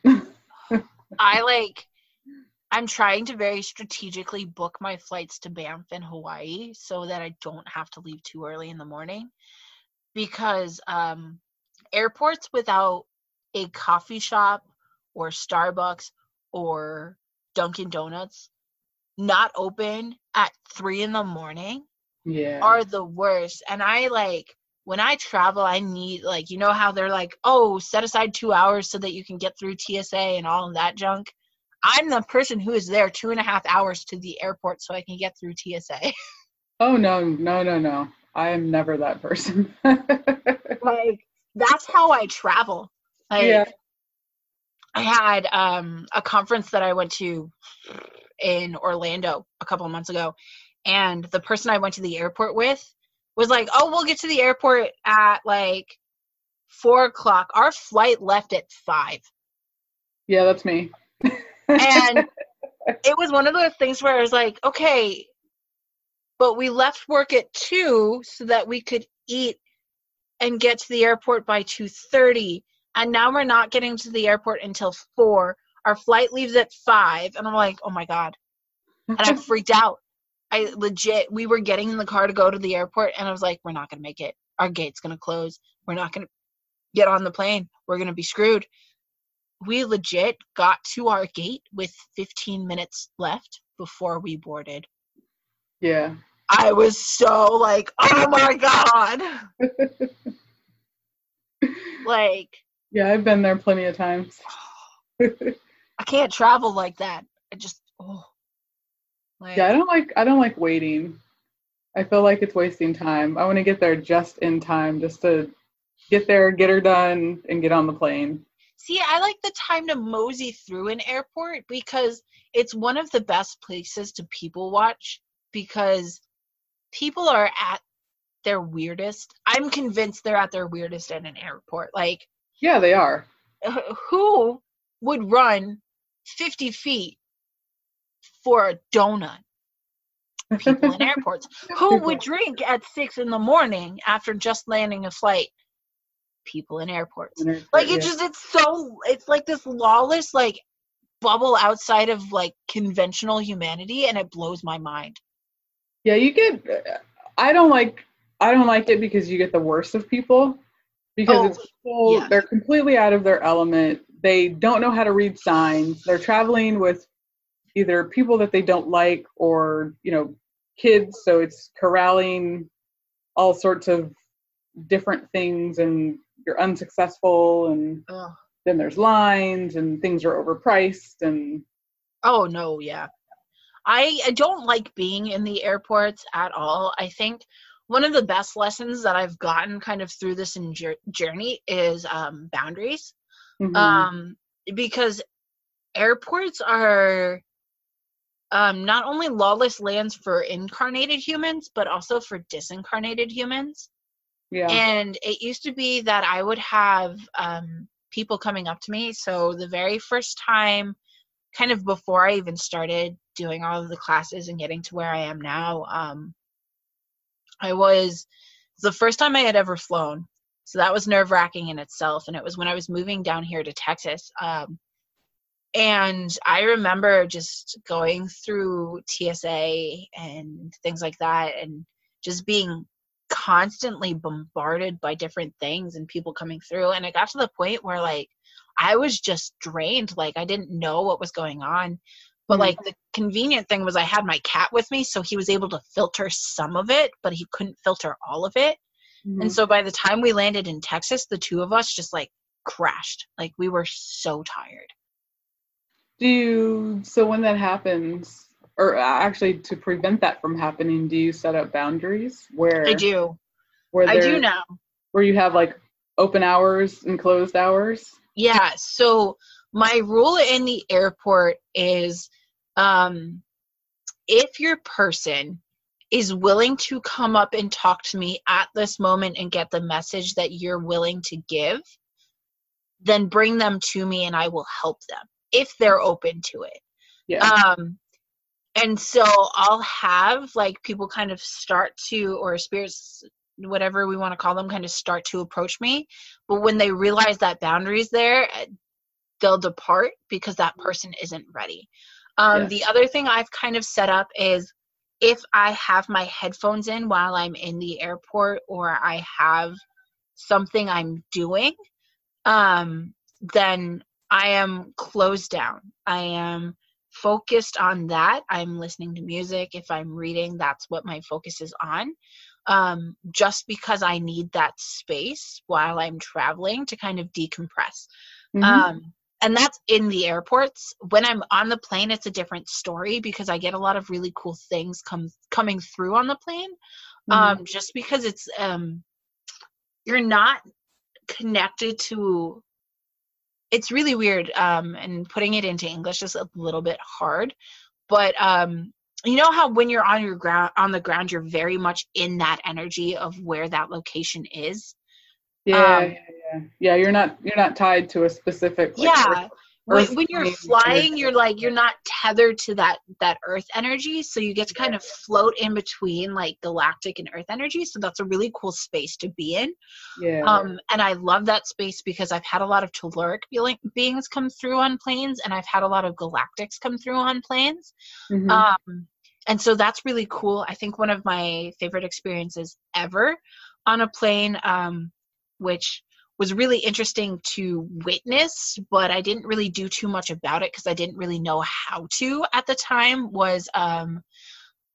I like I'm trying to very strategically book my flights to Banff and Hawaii so that I don't have to leave too early in the morning because um airports without a coffee shop or Starbucks or Dunkin Donuts not open at 3 in the morning yeah. are the worst. And I like when I travel, I need like you know how they're like, oh, set aside two hours so that you can get through TSA and all of that junk. I'm the person who is there two and a half hours to the airport so I can get through TSA. oh no, no, no, no. I am never that person. like that's how I travel. Like Yeah. I had um a conference that I went to in Orlando a couple of months ago, and the person I went to the airport with was like, "Oh, we'll get to the airport at like four o'clock. Our flight left at five. yeah, that's me. And it was one of those things where I was like, "Okay, but we left work at two so that we could eat and get to the airport by two thirty, and now we're not getting to the airport until four. Our flight leaves at five, and I'm like, "Oh my god." and I freaked out. I legit, we were getting in the car to go to the airport, and I was like, we're not going to make it. Our gate's going to close. We're not going to get on the plane. We're going to be screwed. We legit got to our gate with 15 minutes left before we boarded. yeah. I was so like, oh my god. like Yeah, I've been there plenty of times. I can't travel like that. I just oh like, Yeah, I don't like I don't like waiting. I feel like it's wasting time. I want to get there just in time, just to get there, get her done, and get on the plane. See, I like the time to mosey through an airport because it's one of the best places to people watch because people are at their weirdest. I'm convinced they're at their weirdest at an airport. Like, Yeah, they are. who would run 50 feet for a donut? People in airports. Who would drink at six in the morning after just landing a flight? People in airports. Like Yeah. it just it's so it's like this lawless like bubble outside of like conventional humanity and it blows my mind. Yeah, you get. I don't like. I don't like it because you get the worst of people, because Oh, it's full, yeah. they're completely out of their element. They don't know how to read signs. They're traveling with either people that they don't like or you know kids, so it's corralling all sorts of different things, and you're unsuccessful, and then there's lines, and things are overpriced, and Oh no, yeah. I, I don't like being in the airports at all. I think one of the best lessons that I've gotten kind of through this journey is um, boundaries. Mhm. um because airports are um not only lawless lands for incarnated humans but also for disincarnated humans yeah, and it used to be that i would have um people coming up to me so the very first time kind of before i even started doing all of the classes and getting to where i am now um i was the first time i had ever flown so that was nerve wracking in itself. And it was when I was moving down here to Texas. Um, and I remember just going through TSA and things like that and just being constantly bombarded by different things and people coming through. And it got to the point where, like, I was just drained. Like, I didn't know what was going on. But, Mhm. like, the convenient thing was I had my cat with me, so he was able to filter some of it, but he couldn't filter all of it. Mhm. And so by the time we landed in Texas, the two of us just like crashed. Like we were so tired. Do you, so when that happens, or actually to prevent that from happening, do you set up boundaries where I do. where I do now. where you have like open hours and closed hours? Yeah. So my rule in the airport is um if your person is willing to come up and talk to me at this moment and get the message that you're willing to give, then bring them to me and I will help them if they're open to it. Yeah. um and so i'll have like people kind of start to or spirits whatever we want to call them kind of start to approach me. But when they realize that boundaries there eh, they'll depart because that person isn't ready. Um Yes. the other thing i've kind of set up is if i have my headphones in while i'm in the airport or i have something i'm doing um then i am closed down. I am focused on that. I'm listening to music. If i'm reading that's what my focus is on. Um, just because i need that space while i'm traveling to kind of decompress. Mhm. um, and that's in the airports. When i'm on the plane it's a different story because i get a lot of really cool things come coming through on the plane. Mhm. um, just because it's um, you're not connected to it's really weird um, and putting it into english is a little bit hard but um, you know how when you're on your ground on the ground you're very much in that energy of where that location is? Yeah, um, yeah, yeah. Yeah, you're not you're not tied to a specific like, yeah when, when you're flying you're like you're not tethered to that that earth energy so you get to kind of float in between like galactic and earth energy so that's a really cool space to be in. Yeah. um and i love that space because i've had a lot of telluric being- beings come through on planes and i've had a lot of galactics come through on planes. Mhm. um and so that's really cool. I think one of my favorite experiences ever on a plane um which was really interesting to witness but i didn't really do too much about it because i didn't really know how to at the time was um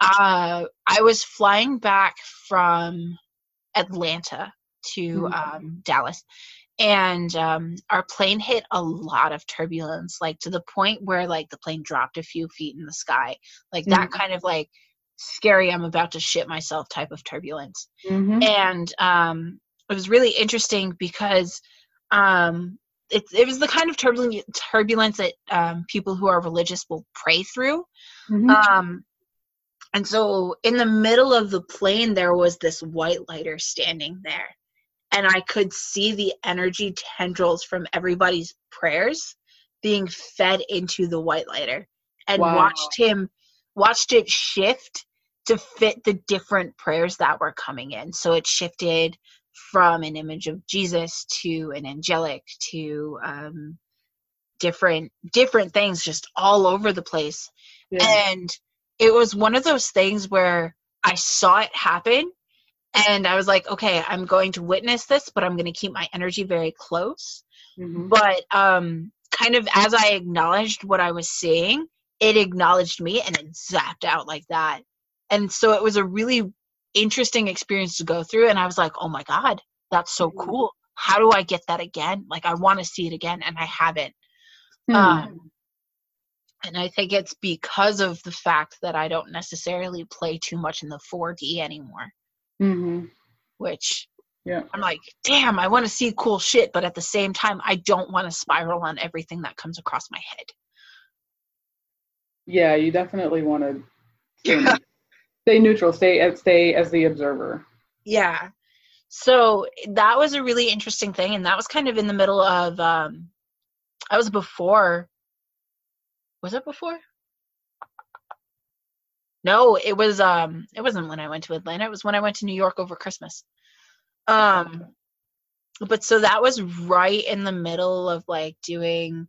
uh, I was flying back from Atlanta to Mhm. um, Dallas, and um, our plane hit a lot of turbulence, like to the point where like the plane dropped a few feet in the sky, like that kind of like scary. I'm about to shit myself type of turbulence Mhm. and um, it was really interesting because um, it, it was the kind of turbulence, turbulence that um, people who are religious will pray through. Mhm. Um, and so in the middle of the plane, there was this white lighter standing there. And I could see the energy tendrils from everybody's prayers being fed into the white lighter and Wow. watched him, watched it shift to fit the different prayers that were coming in. So it shifted from an image of Jesus to an angelic to um, different different things just all over the place yeah. and it was one of those things where I saw it happen and I was like, okay, I'm going to witness this, but I'm going to keep my energy very close. Mhm. But um, kind of as I acknowledged what I was seeing, it acknowledged me and it zapped out like that. And so it was a really interesting experience to go through. And I was like, oh my God, that's so Mhm. cool. How do I get that again? Like, I want to see it again, and I haven't. Hmm. Um, and I think it's because of the fact that I don't necessarily play too much in the 4D anymore, Mhm. which Yeah. I'm like, damn, I want to see cool shit, but at the same time, I don't want to spiral on everything that comes across my head. Yeah, you definitely want to Yeah. Stay neutral, stay stay as the observer. Yeah. So that was a really interesting thing, and that was kind of in the middle of um I was before was it before? No, it was um it wasn't when I went to Atlanta, it was when I went to New York over Christmas. Um but so that was right in the middle of like doing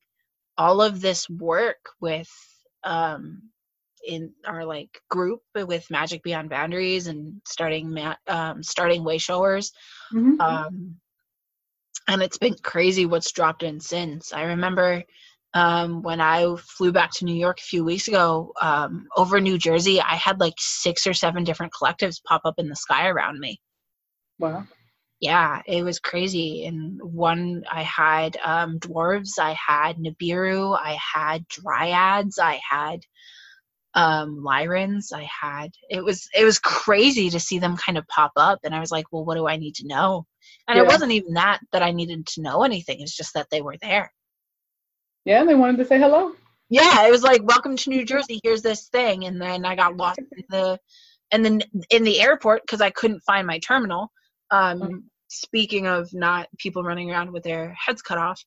all of this work with um in our like group with Magic Beyond Boundaries and starting ma- um starting way showers Mhm. um and it's been crazy what's dropped in since i remember um when i flew back to new york a few weeks ago um over new jersey i had like six or seven different collectives pop up in the sky around me wow. yeah it was crazy and one i had um dwarves i had nibiru i had dryads i had um lyrans i had it was it was crazy to see them kind of pop up and i was like well what do i need to know and it wasn't even that that i needed to know anything it's just that they were there Yeah, they wanted to say hello. yeah it was like welcome to new jersey here's this thing and then i got lost in the and then in the airport because i couldn't find my terminal um Mhm. speaking of not people running around with their heads cut off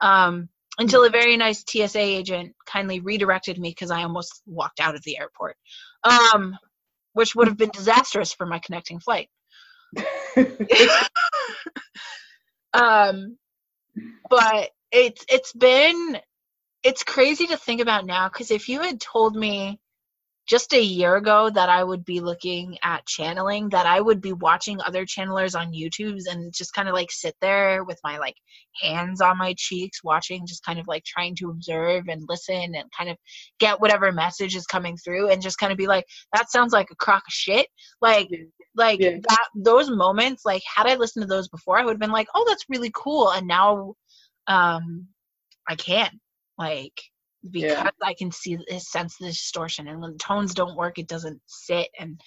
um until a very nice tsa agent kindly redirected me because i almost walked out of the airport um which would have been disastrous for my connecting flight. Um but it's it's been it's crazy to think about now because if you had told me just a year ago that I would be looking at channeling, that I would be watching other channelers on YouTube's and just kind of like sit there with my like hands on my cheeks, watching, just kind of like trying to observe and listen and kind of get whatever message is coming through and just kind of be like, that sounds like a crock of shit. Like, like Yeah. that, those moments, like, had I listened to those before, I would have been like, oh, that's really cool. And now, um, I can like because Yeah. I can see this sense the distortion and when the tones don't work it doesn't sit and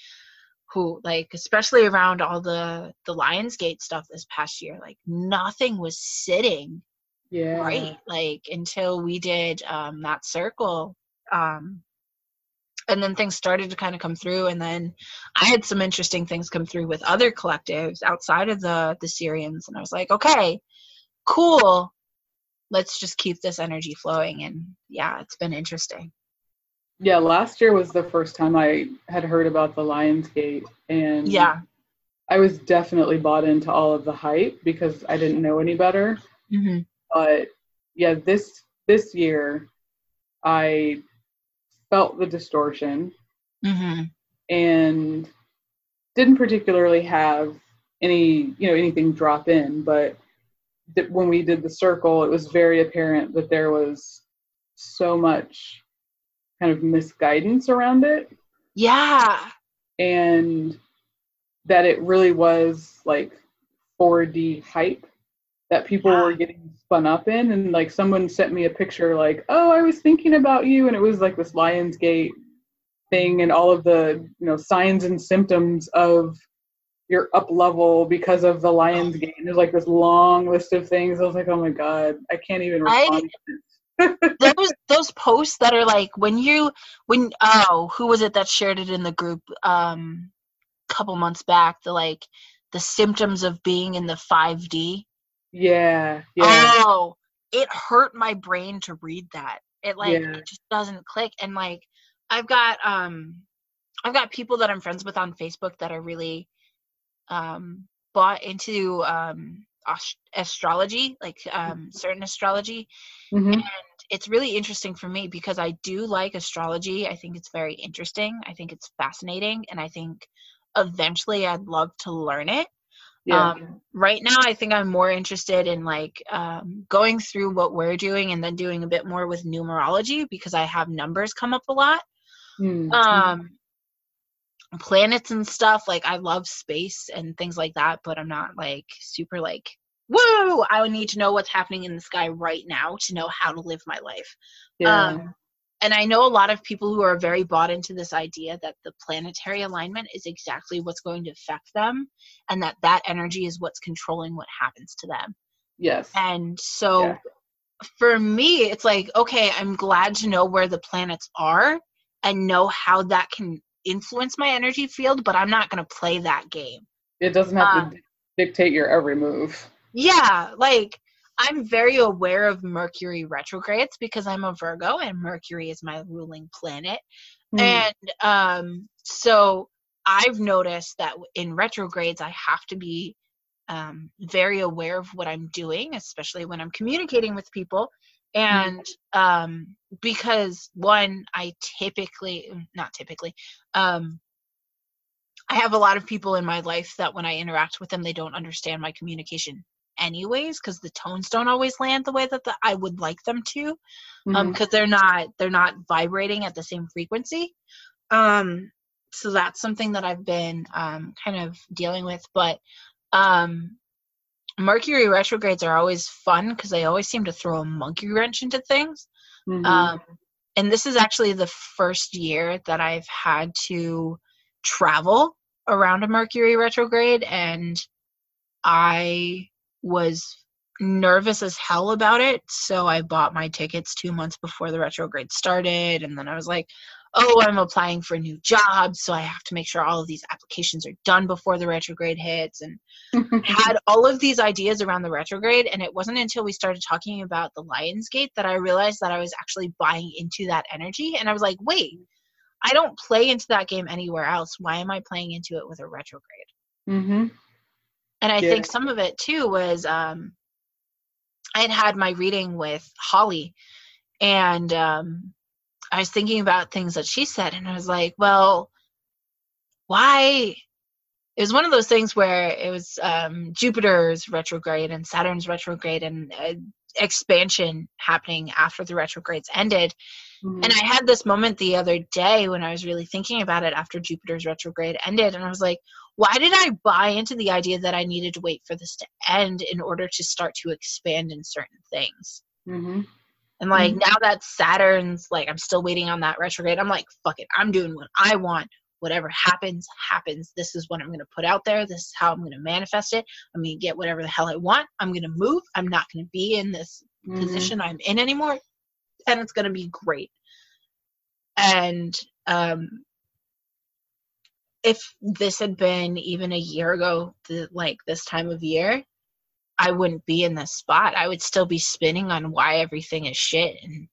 who like especially around all the the Lionsgate stuff this past year like nothing was sitting yeah. right like until we did um that circle um and then things started to kind of come through and then i had some interesting things come through with other collectives outside of the the sirians and i was like okay cool let's just keep this energy flowing and yeah it's been interesting. Yeah, last year was the first time I had heard about the Lionsgate, and yeah. I was definitely bought into all of the hype because I didn't know any better. hmm But yeah, this this year, I felt the distortion hmm and didn't particularly have any you know anything drop in, but when we did the circle, it was very apparent that there was so much kind of misguidance around it Yeah. And that it really was like 4D hype that people Yeah. were getting spun up in. And like someone sent me a picture, like, oh, I was thinking about you. And it was like this Lionsgate thing and all of the, you know, signs and symptoms of your up level because of the Lionsgate. And there's like this long list of things. I was like, oh my God, I can't even I- respond. to this. those those posts that are like when you when oh who was it that shared it in the group um a couple months back the like the symptoms of being in the 5D yeah. Yeah. oh it hurt my brain to read that it like Yeah. it just doesn't click and like I've got um I've got people that I'm friends with on Facebook that are really um bought into um ast- astrology like um certain astrology Mhm. and it's really interesting for me because I do like astrology. I think it's very interesting. I think it's fascinating, and I think eventually I'd love to learn it. Yeah. Um, right now, I think I'm more interested in like um, going through what we're doing and then doing a bit more with numerology because I have numbers come up a lot. Mm. Um, planets and stuff. Like I love space and things like that, but I'm not like super like whoa. I would need to know what's happening in the sky right now to know how to live my life. yeah. Um, and I know a lot of people who are very bought into this idea that the planetary alignment is exactly what's going to affect them, and that that energy is what's controlling what happens to them. yes. And so, Yeah. for me, it's like, okay, I'm glad to know where the planets are and know how that can influence my energy field, but I'm not going to play that game. It doesn't have um, to dictate your every move. Yeah, like I'm very aware of Mercury retrogrades because I'm a Virgo and Mercury is my ruling planet. Mm. And um, so I've noticed that in retrogrades, I have to be um, very aware of what I'm doing, especially when I'm communicating with people. And um, because one, I typically, mm, not typically, um, I have a lot of people in my life that when I interact with them, they don't understand my communication anyways because the tones don't always land the way that the, I would like them to um Mhm. because they're not they're not vibrating at the same frequency um so that's something that i've been um kind of dealing with but um mercury retrogrades are always fun because they always seem to throw a monkey wrench into things Mhm. um and this is actually the first year that i've had to travel around a mercury retrograde and i was nervous as hell about it so i bought my tickets two months before the retrograde started and then i was like oh i'm applying for a new job so i have to make sure all of these applications are done before the retrograde hits and had all of these ideas around the retrograde and it wasn't until we started talking about the Lions Gate that i realized that i was actually buying into that energy and i was like wait i don't play into that game anywhere else why am i playing into it with a retrograde Mhm. and i Yeah. think some of it too was um i had had my reading with holly and um i was thinking about things that she said and i was like well why it was one of those things where it was um, Jupiter's retrograde and Saturn's retrograde and uh, expansion happening after the retrogrades ended. Mhm. And I had this moment the other day when I was really thinking about it after Jupiter's retrograde ended. And I was like, why did I buy into the idea that I needed to wait for this to end in order to start to expand in certain things? Mhm. And like Mhm. now that Saturn's like, I'm still waiting on that retrograde, I'm like, fuck it, I'm doing what I want. Whatever happens, happens. This is what I'm going to put out there. This is how I'm going to manifest it. I'm going to get whatever the hell I want. I'm going to move. I'm not going to be in this Mhm. position I'm in anymore. And it's going to be great. And um, if this had been even a year ago, th- like this time of year, I wouldn't be in this spot. I would still be spinning on why everything is shit and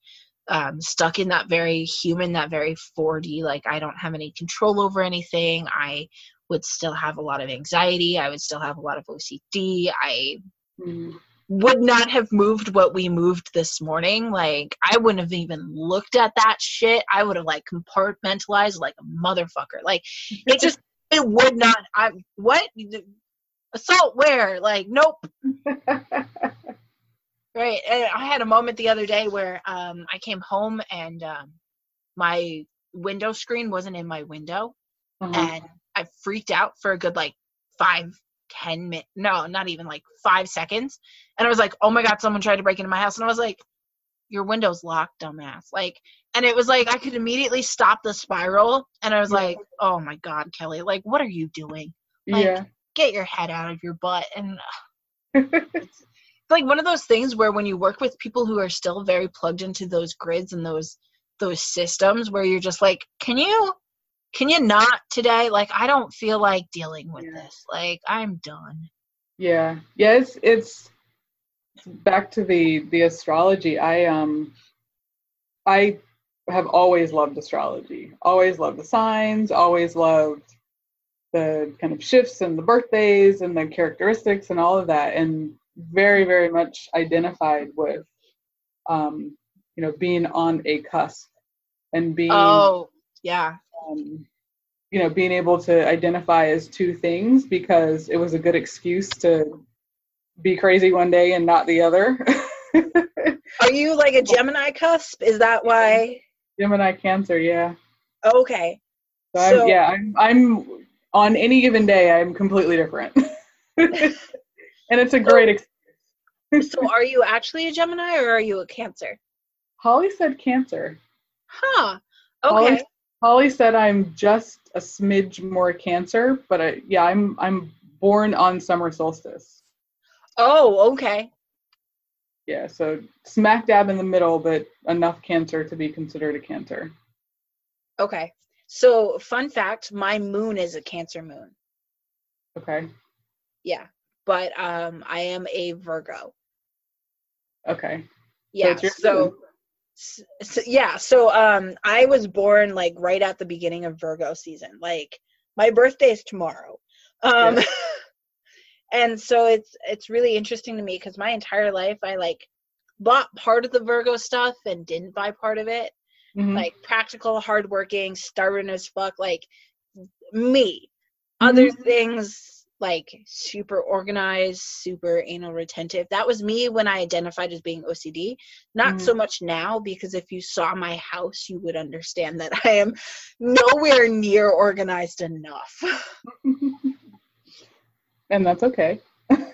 um, stuck in that very human, that very 4D, like I don't have any control over anything. I would still have a lot of anxiety. I would still have a lot of OCD. I Mhm. would not have moved what we moved this morning. Like I wouldn't have even looked at that shit. I would have like compartmentalized like a motherfucker. Like it just it would not. I what assault where? Like nope. Right. And I had a moment the other day where um, I came home and um, my window screen wasn't in my window Uh-huh. and I freaked out for a good like five, ten minutes. No, not even like five seconds. And I was like, oh my God, someone tried to break into my house. And I was like, your window's locked, dumbass. Like, and it was like, I could immediately stop the spiral. And I was Yeah. like, oh my God, Kelly, like, what are you doing? like, yeah. Get your head out of your butt. And it's like one of those things where when you work with people who are still very plugged into those grids and those those systems where you're just like can you can you not today like i don't feel like dealing with Yeah. this like i'm done Yeah. Yeah, it's it's back to the the astrology. I um I have always loved astrology. Always loved the signs, always loved the kind of shifts and the birthdays and the characteristics and all of that and very very much identified with um you know being on a cusp and being oh yeah um, you know, being able to identify as two things because it was a good excuse to be crazy one day and not the other. are you like a gemini cusp is that why Gemini Cancer, yeah. okay So, I'm, yeah, I'm I'm on any given day I'm completely different, and it's a great. Ex- so are you actually a gemini or are you a cancer Holly said Cancer. huh Holly- okay Holly said I'm just a smidge more Cancer, but I, yeah, I'm I'm born on summer solstice. oh okay Yeah, so smack dab in the middle, but enough cancer to be considered a cancer. okay so fun fact my moon is a cancer moon Okay. yeah but um i am a virgo Okay. yeah your so, so yeah so um i was born like right at the beginning of virgo season like my birthday is tomorrow um Yeah. and so it's it's really interesting to me because my entire life i like bought part of the virgo stuff and didn't buy part of it Mhm. like practical hardworking stubborn as fuck like me. Other things like super organized super anal retentive. That was me when i identified as being ocd not Mhm. so much now because if you saw my house you would understand that i am nowhere near organized enough. And that's okay.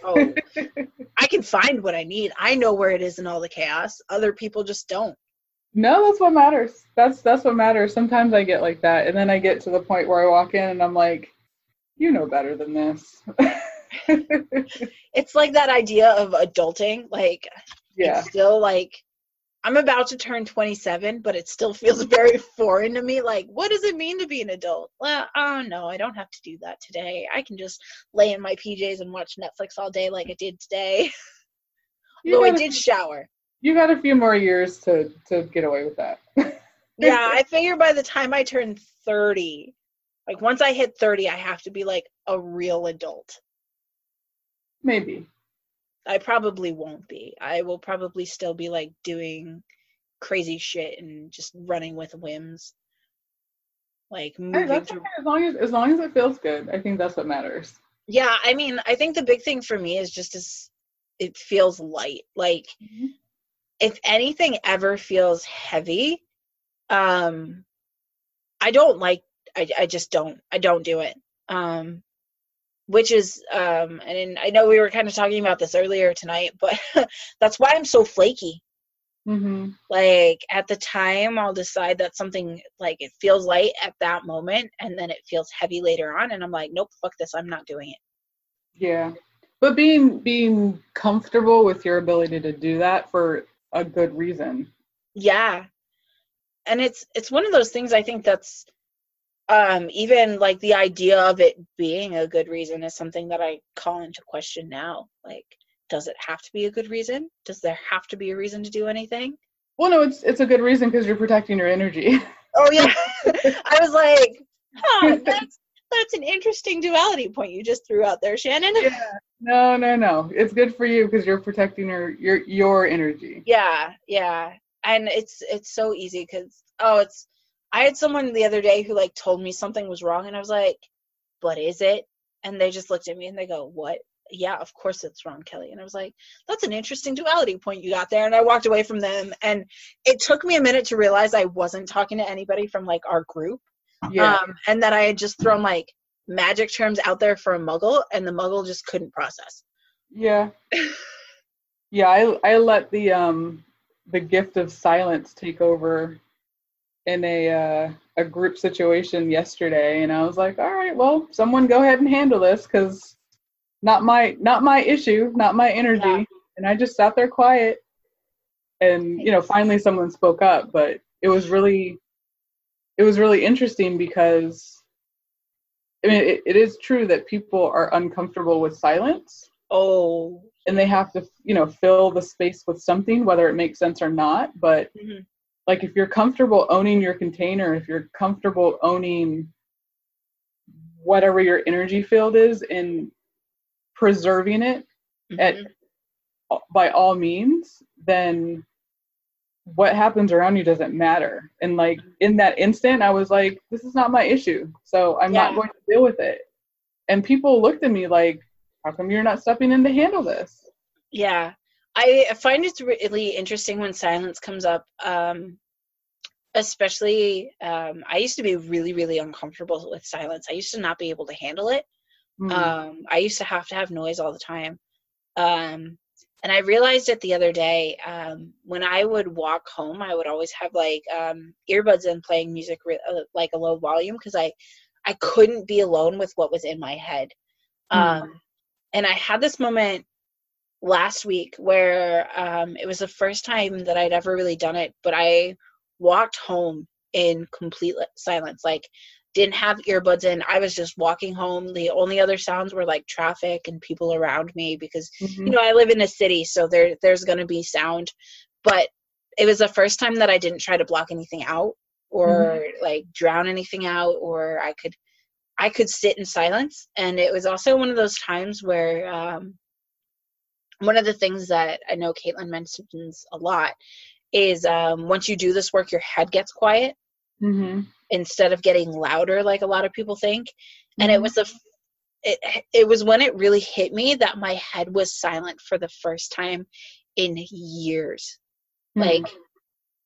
oh. I can find what i need. I know where it is in all the chaos. Other people just don't No, that's what matters. That's that's what matters. Sometimes I get like that, and then I get to the point where I walk in and I'm like, you know better than this. it's like that idea of adulting like yeah. still like I'm about to turn 27, but it still feels very foreign to me. Like, what does it mean to be an adult? Well, oh no, I don't have to do that today. I can just lay in my PJs and watch Netflix all day like I did today. You Though I did shower. You got a few more years to to get away with that. Yeah, I figure by the time I turn 30, like once I hit 30, I have to be like a real adult. Maybe. I probably won't be. I will probably still be like doing crazy shit and just running with whims. Like Hey, moving to okay. As long as as long as it feels good, I think that's what matters. Yeah, I mean, I think the big thing for me is just as it feels light. Like mm-hmm. If anything ever feels heavy, um I don't like I I just don't I don't do it. Um which is um and I know we were kind of talking about this earlier tonight, but that's why I'm so flaky. Mm-hmm. Like at the time I'll decide that something like it feels light at that moment and then it feels heavy later on and I'm like, nope, fuck this, I'm not doing it. Yeah. But being being comfortable with your ability to do that for a good reason. yeah. And it's it's one of those things i think that's um even like the idea of it being a good reason is something that i call into question now. Like does it have to be a good reason? Does there have to be a reason to do anything? Well, no, it's it's a good reason because you're protecting your energy. oh yeah. I was like huh that's that's an interesting duality point you just threw out there shannon yeah. No, no, no. It's good for you because you're protecting your your your energy. yeah yeah and it's it's so easy because oh it's i had someone the other day who like told me something was wrong and i was like "What is it and they just looked at me and they go what yeah, of course it's Ron Kelly. And I was like, that's an interesting duality point you got there. And I walked away from them. And it took me a minute to realize I wasn't talking to anybody from like our group. Yeah. Um, and that I had just thrown like magic terms out there for a muggle and the muggle just couldn't process. Yeah. yeah, I I let the um the gift of silence take over in a uh, a group situation yesterday and I was like, all right, well, someone go ahead and handle this cuz not my not my issue, not my energy. Yeah. And I just sat there quiet. And you know, finally someone spoke up, but it was really it was really interesting because I mean it, it is true that people are uncomfortable with silence. Oh. And they have to, you know, fill the space with something, whether it makes sense or not. But mm-hmm. like if you're comfortable owning your container, if you're comfortable owning whatever your energy field is and preserving it mm-hmm. at by all means, then what happens around you doesn't matter. And like in that instant, I was like, this is not my issue. So I'm yeah. not going to deal with it. And people looked at me like, how come you're not stepping in to handle this? Yeah. I find it's really interesting when silence comes up. Um, especially, um, I used to be really, really uncomfortable with silence. I used to not be able to handle it. Mm-hmm. Um, I used to have to have noise all the time. Um, and I realized it the other day um, when I would walk home, I would always have like um, earbuds in playing music re- uh, like a low volume because I I couldn't be alone with what was in my head. Mm-hmm. Um, and I had this moment last week where um, it was the first time that I'd ever really done it, but I walked home in complete silence. Like didn't have earbuds in. I was just walking home. The only other sounds were like traffic and people around me because mm-hmm. you know I live in a city, so there there's going to be sound. But it was the first time that I didn't try to block anything out or mm-hmm. like drown anything out, or I could I could sit in silence. And it was also one of those times where um, one of the things that I know Caitlin mentions a lot is um, once you do this work, your head gets quiet. Mm-hmm instead of getting louder like a lot of people think. And it mm-hmm. was a it, it was when it really hit me that my head was silent for the first time in years. Mm-hmm. like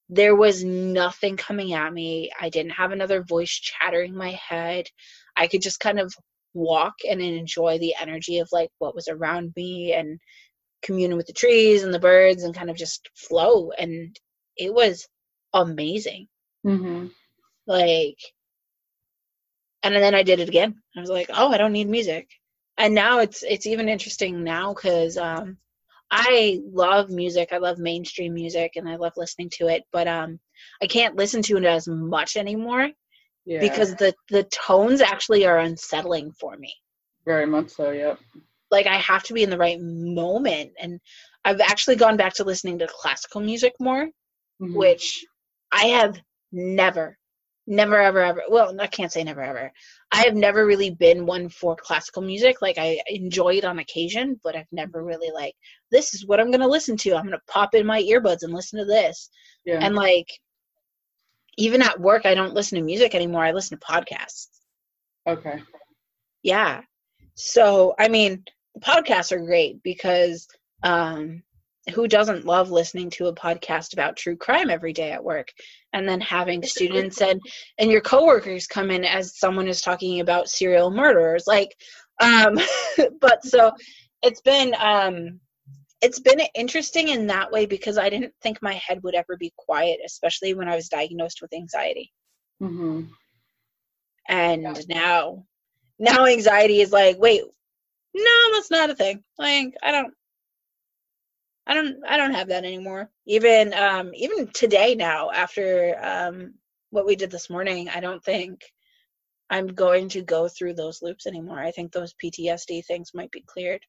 there was nothing coming at me. I didn't have another voice chattering my head. I could just kind of walk and enjoy the energy of like what was around me and communing with the trees and the birds and kind of just flow. And it was amazing. Mm-hmm like and then i did it again. I was like oh i don't need music. And now it's it's even interesting now because um i love music. I love mainstream music and i love listening to it but um i can't listen to it as much anymore yeah. because the the tones actually are unsettling for me. Very much so yep. Like i have to be in the right moment and i've actually gone back to listening to classical music more mm-hmm. which i have never never ever ever. Well i can't say never ever. I have never really been one for classical music. Like i enjoy it on occasion but i've never really like this is what i'm going to listen to. I'm going to pop in my earbuds and listen to this. Yeah. and like even at work i don't listen to music anymore. I listen to podcasts. Okay. Yeah. So i mean podcasts are great because um who doesn't love listening to a podcast about true crime every day at work and then having students and and your coworkers come in as someone is talking about serial murderers like um but so it's been um it's been interesting in that way because i didn't think my head would ever be quiet especially when i was diagnosed with anxiety mm-hmm. and yeah. now now anxiety is like wait no that's not a thing like i don't I don't I don't have that anymore. Even um even today now after um what we did this morning, I don't think I'm going to go through those loops anymore. I think those PTSD things might be cleared.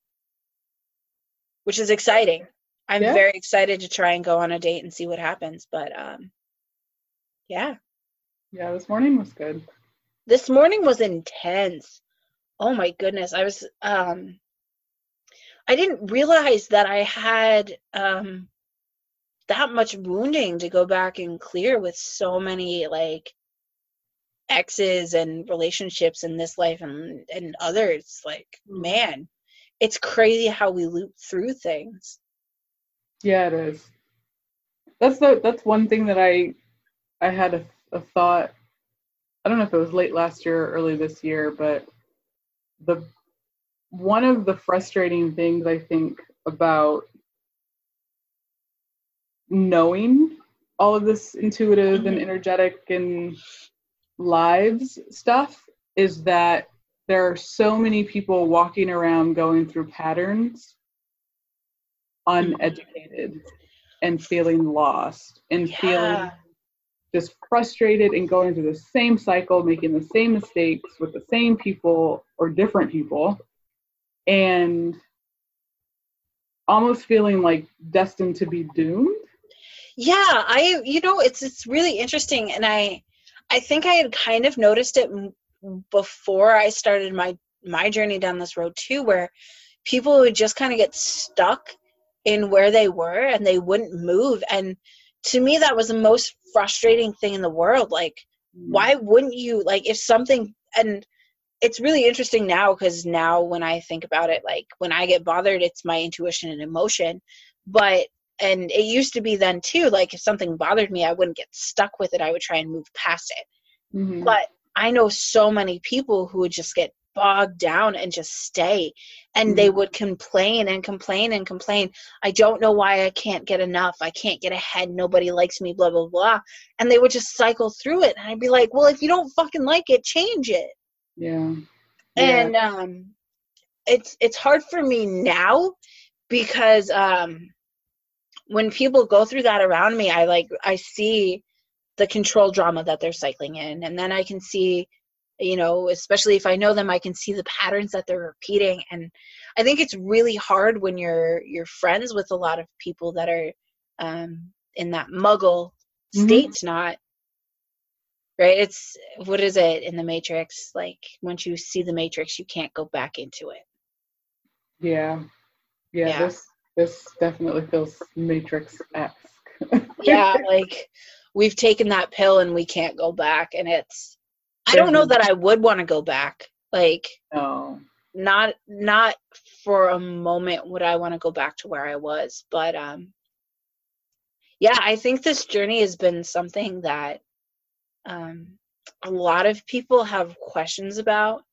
Which is exciting. I'm yeah. very excited to try and go on a date and see what happens, but um yeah. Yeah, this morning was good. This morning was intense. Oh my goodness. I was um I didn't realize that I had um, that much wounding to go back and clear with so many like exes and relationships in this life and and others. Like, mm. man, it's crazy how we loop through things. Yeah, it is. That's the that's one thing that I I had a, a thought. I don't know if it was late last year or early this year, but the one of the frustrating things I think about knowing all of this intuitive and Mhm. energetic and lives stuff is that there are so many people walking around going through patterns uneducated and feeling lost and feeling just frustrated and going through the same cycle, making the same mistakes with the same people or different people, and almost feeling like destined to be doomed. Yeah, I you know it's it's really interesting and I I think I had kind of noticed it before I started my my journey down this road too where people would just kind of get stuck in where they were and they wouldn't move and to me that was the most frustrating thing in the world like mm. why wouldn't you like if something and it's really interesting now because now when i think about it like when i get bothered it's my intuition and emotion. But and it used to be then too like if something bothered me i wouldn't get stuck with it i would try and move past it. Mhm. but i know so many people who would just get bogged down and just stay and they Mhm. would complain and complain and complain. I don't know why i can't get enough i can't get ahead nobody likes me blah blah blah. And they would just cycle through it and i'd be like well if you don't fucking like it change it yeah. and um it's it's hard for me now because um when people go through that around me i like i see the control drama that they're cycling in and then i can see you know especially if i know them i can see the patterns that they're repeating and i think it's really hard when you're you're friends with a lot of people that are um in that muggle Mhm. state's not right it's what is it in the matrix like once you see the matrix you can't go back into it yeah. Yeah. Yeah. This this definitely feels Matrix esque. yeah like we've taken that pill and we can't go back and it's i don't know that i would want to go back like no. not not for a moment would i want to go back to where i was but um yeah i think this journey has been something that um a lot of people have questions about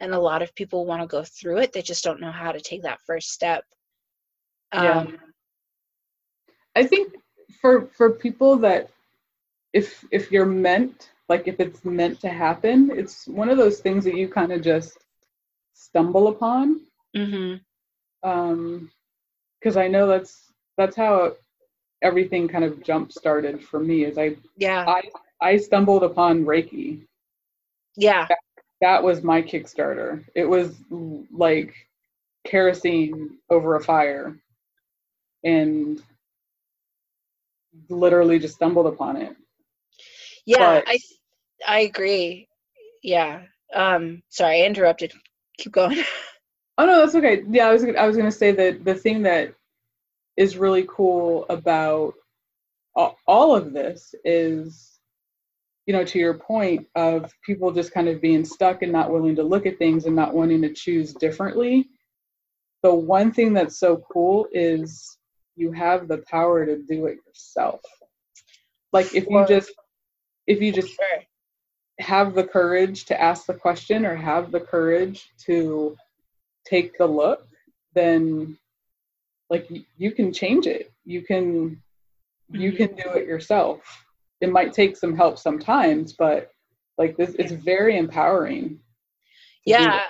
and a lot of people want to go through it they just don't know how to take that first step Yeah. um I think for for people that if if you're meant like if it's meant to happen, it's one of those things that you kind of just stumble upon. Mm-hmm. Um because I know that's that's how everything kind of jump started for me is I yeah I I stumbled upon Reiki. yeah That was my Kickstarter. It was like kerosene over a fire and literally just stumbled upon it. Yeah, But- I I agree. Yeah. Um sorry, I interrupted. Keep going. Oh no, that's okay. Yeah, I was I was going to say that the thing that is really cool about all of this is, you know, to your point of people just kind of being stuck and not willing to look at things and not wanting to choose differently. The one thing that's so cool is you have the power to do it yourself. Like if you just if you just have the courage to ask the question or have the courage to take the look, then like you can change it. You can you Mhm. can do it yourself. It might take some help sometimes, but like this it's very empowering. Yeah.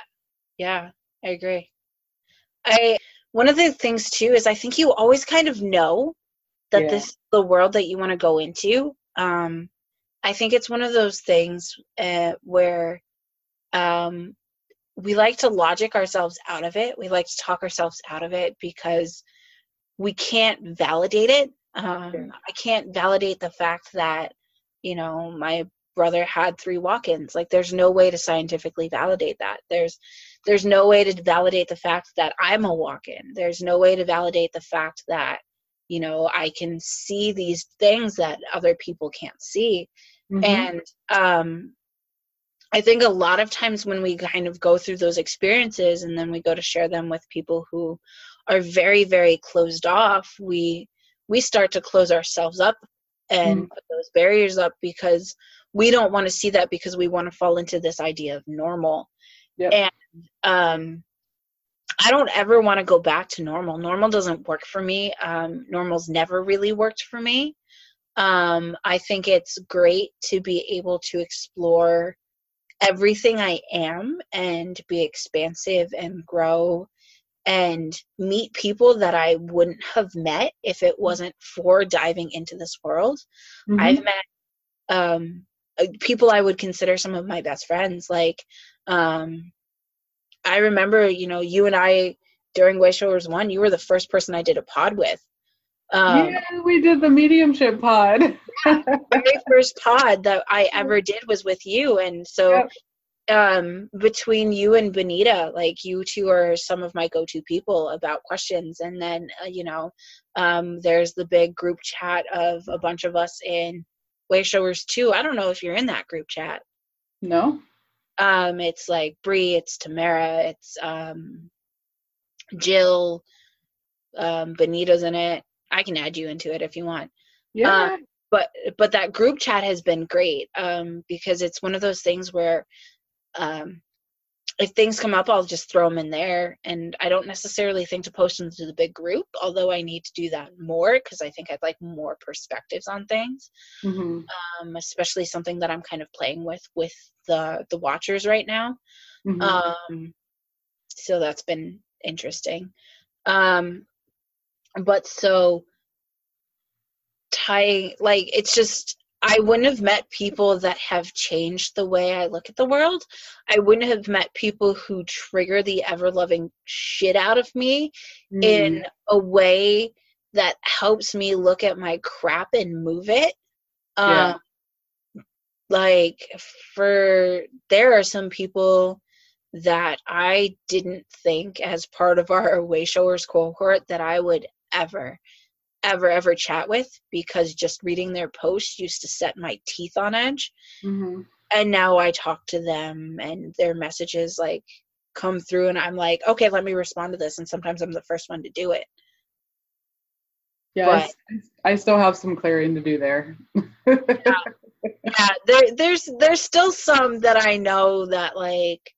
Yeah, I agree. I one of the things too is I think you always kind of know that Yeah. this is the world that you want to go into. Um I think it's one of those things uh, where um we like to logic ourselves out of it. We like to talk ourselves out of it because we can't validate it. Um. I can't validate the fact that, you know, my brother had three walk-ins. Like, there's no way to scientifically validate that. There's, there's no way to validate the fact that I'm a walk-in. There's no way to validate the fact that, you know, I can see these things that other people can't see Mhm. and um I think a lot of times when we kind of go through those experiences and then we go to share them with people who are very very closed off, we we start to close ourselves up and mm. put those barriers up because we don't want to see that because we want to fall into this idea of normal. Yep. And um I don't ever want to go back to normal. Normal doesn't work for me. Um, normal's never really worked for me. Um, I think it's great to be able to explore everything I am and be expansive and grow and meet people that I wouldn't have met if it wasn't for diving into this world. Mm-hmm. I've met um, uh, people I would consider some of my best friends. Like, um, I remember, you know, you and I during Way Showers One, you were the first person I did a pod with. Um, yeah, we did the mediumship pod. yeah, very first pod that I ever did was with you, and so yep um between you and benita like you two are some of my go-to people about questions. And then uh, you know um there's the big group chat of a bunch of us in way showers too. I don't know if you're in that group chat. No. Um it's like brie it's tamara it's um jill um benita's in it. I can add you into it if you want. Yeah. Uh, but but that group chat has been great um because it's one of those things where um, if things come up, I'll just throw them in there. And I don't necessarily think to post them to the big group, although I need to do that more because I think I'd like more perspectives on things. Mm-hmm. Um, especially something that I'm kind of playing with with the the watchers right now. Mm-hmm. Um, so that's been interesting. Um, but so tying like it's just I wouldn't have met people that have changed the way I look at the world. I wouldn't have met people who trigger the ever loving shit out of me mm. in a way that helps me look at my crap and move it. Yeah. Um, like, for there are some people that I didn't think as part of our way showers cohort that I would ever ever ever chat with because just reading their posts used to set my teeth on edge. Mm-hmm. and now i talk to them and their messages like come through and i'm like okay let me respond to this and sometimes i'm the first one to do it. Yeah I, I, still have some clearing to do there. Yeah, yeah there, there's there's still some that i know that like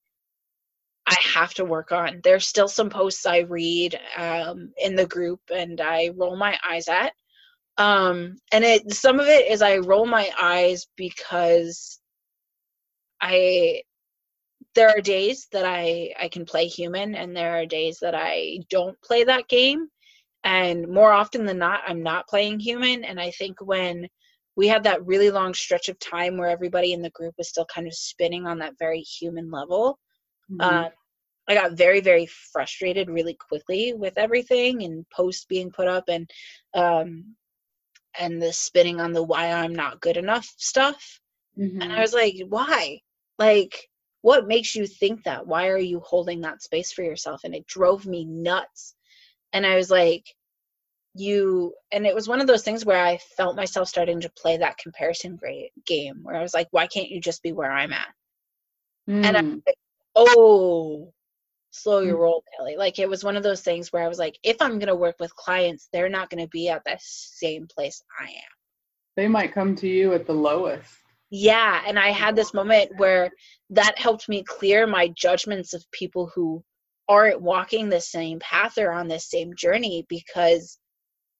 I have to work on. There's still some posts I read um, in the group and I roll my eyes at. Um, and it some of it is I roll my eyes because I there are days that I I can play human and there are days that I don't play that game. And more often than not, I'm not playing human. And I think when we had that really long stretch of time where everybody in the group was still kind of spinning on that very human level Mm-hmm. Um, I got very, very frustrated really quickly with everything and posts being put up and um, and the spinning on the why I'm not good enough stuff. Mm-hmm. And I was like, why? Like, what makes you think that? Why are you holding that space for yourself? And it drove me nuts. And I was like, you and it was one of those things where I felt myself starting to play that comparison game where I was like, why can't you just be where I'm at? Mm. And I'm like, oh, slow your mm. roll, Kelly. Like it was one of those things where I was like, if I'm going to work with clients, they're not going to be at the same place I am. They might come to you at the lowest. Yeah. And I had this moment where that helped me clear my judgments of people who aren't walking the same path or on the same journey because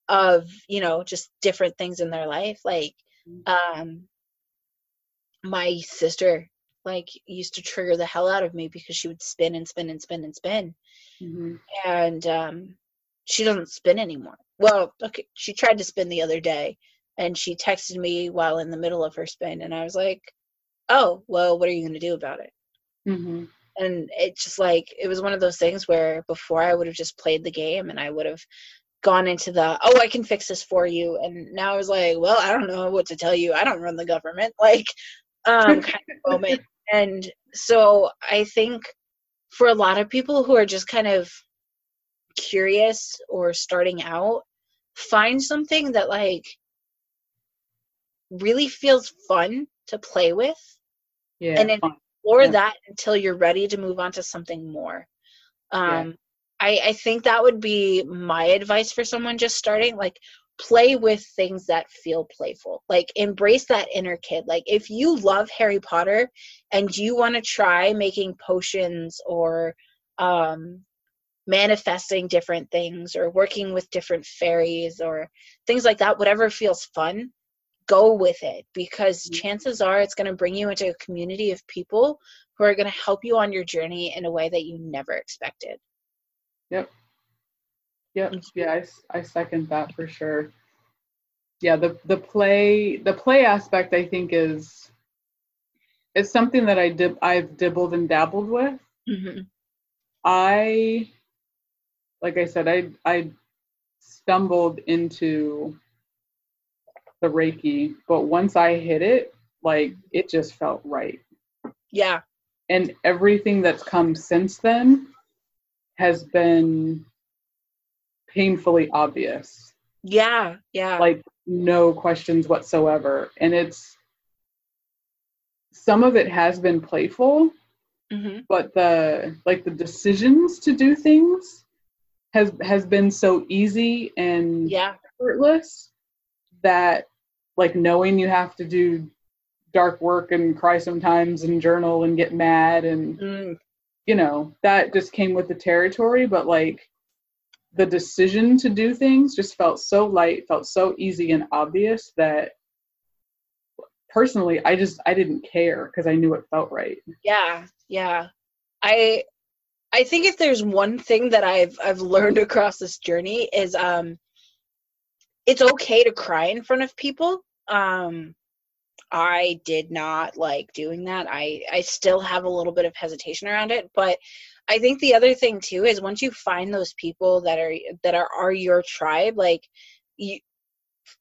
of, you know, just different things in their life. Like, mm. um, my sister like used to trigger the hell out of me because she would spin and spin and spin and spin mm-hmm. and um, she doesn't spin anymore well okay she tried to spin the other day and she texted me while in the middle of her spin and i was like oh well what are you going to do about it mm-hmm. and it's just like it was one of those things where before i would have just played the game and i would have gone into the oh i can fix this for you and now i was like well i don't know what to tell you i don't run the government like um, kind of moment. And so I think for a lot of people who are just kind of curious or starting out, find something that like really feels fun to play with. Yeah. And explore Yeah. that until you're ready to move on to something more. Yeah. Um, I, I think that would be my advice for someone just starting. Like, play with things that feel playful. Like, embrace that inner kid. Like, if you love Harry Potter and you want to try making potions or um, manifesting different things or working with different fairies or things like that, whatever feels fun, go with it because Mhm. chances are it's going to bring you into a community of people who are going to help you on your journey in a way that you never expected. Yep. Yep. Yeah, I, I second that for sure. Yeah, the the play the play aspect I think is is something that I dib I've dibbled and dabbled with. hmm I like I said, I I stumbled into the Reiki, but once I hit it, like it just felt right. Yeah. And everything that's come since then has been painfully obvious. Yeah. Yeah. Like no questions whatsoever. And it's some of it has been playful, hmm but the like the decisions to do things has has been so easy and Yeah. effortless that like knowing you have to do dark work and cry sometimes and journal and get mad and Mm. you know that just came with the territory but like the decision to do things just felt so light felt so easy and obvious that personally i just i didn't care because i knew it felt right Yeah. Yeah. I I think if there's one thing that I've I've learned across this journey is um it's okay to cry in front of people. Um I did not like doing that. I I still have a little bit of hesitation around it, but I think the other thing too is once you find those people that are that are are your tribe, like you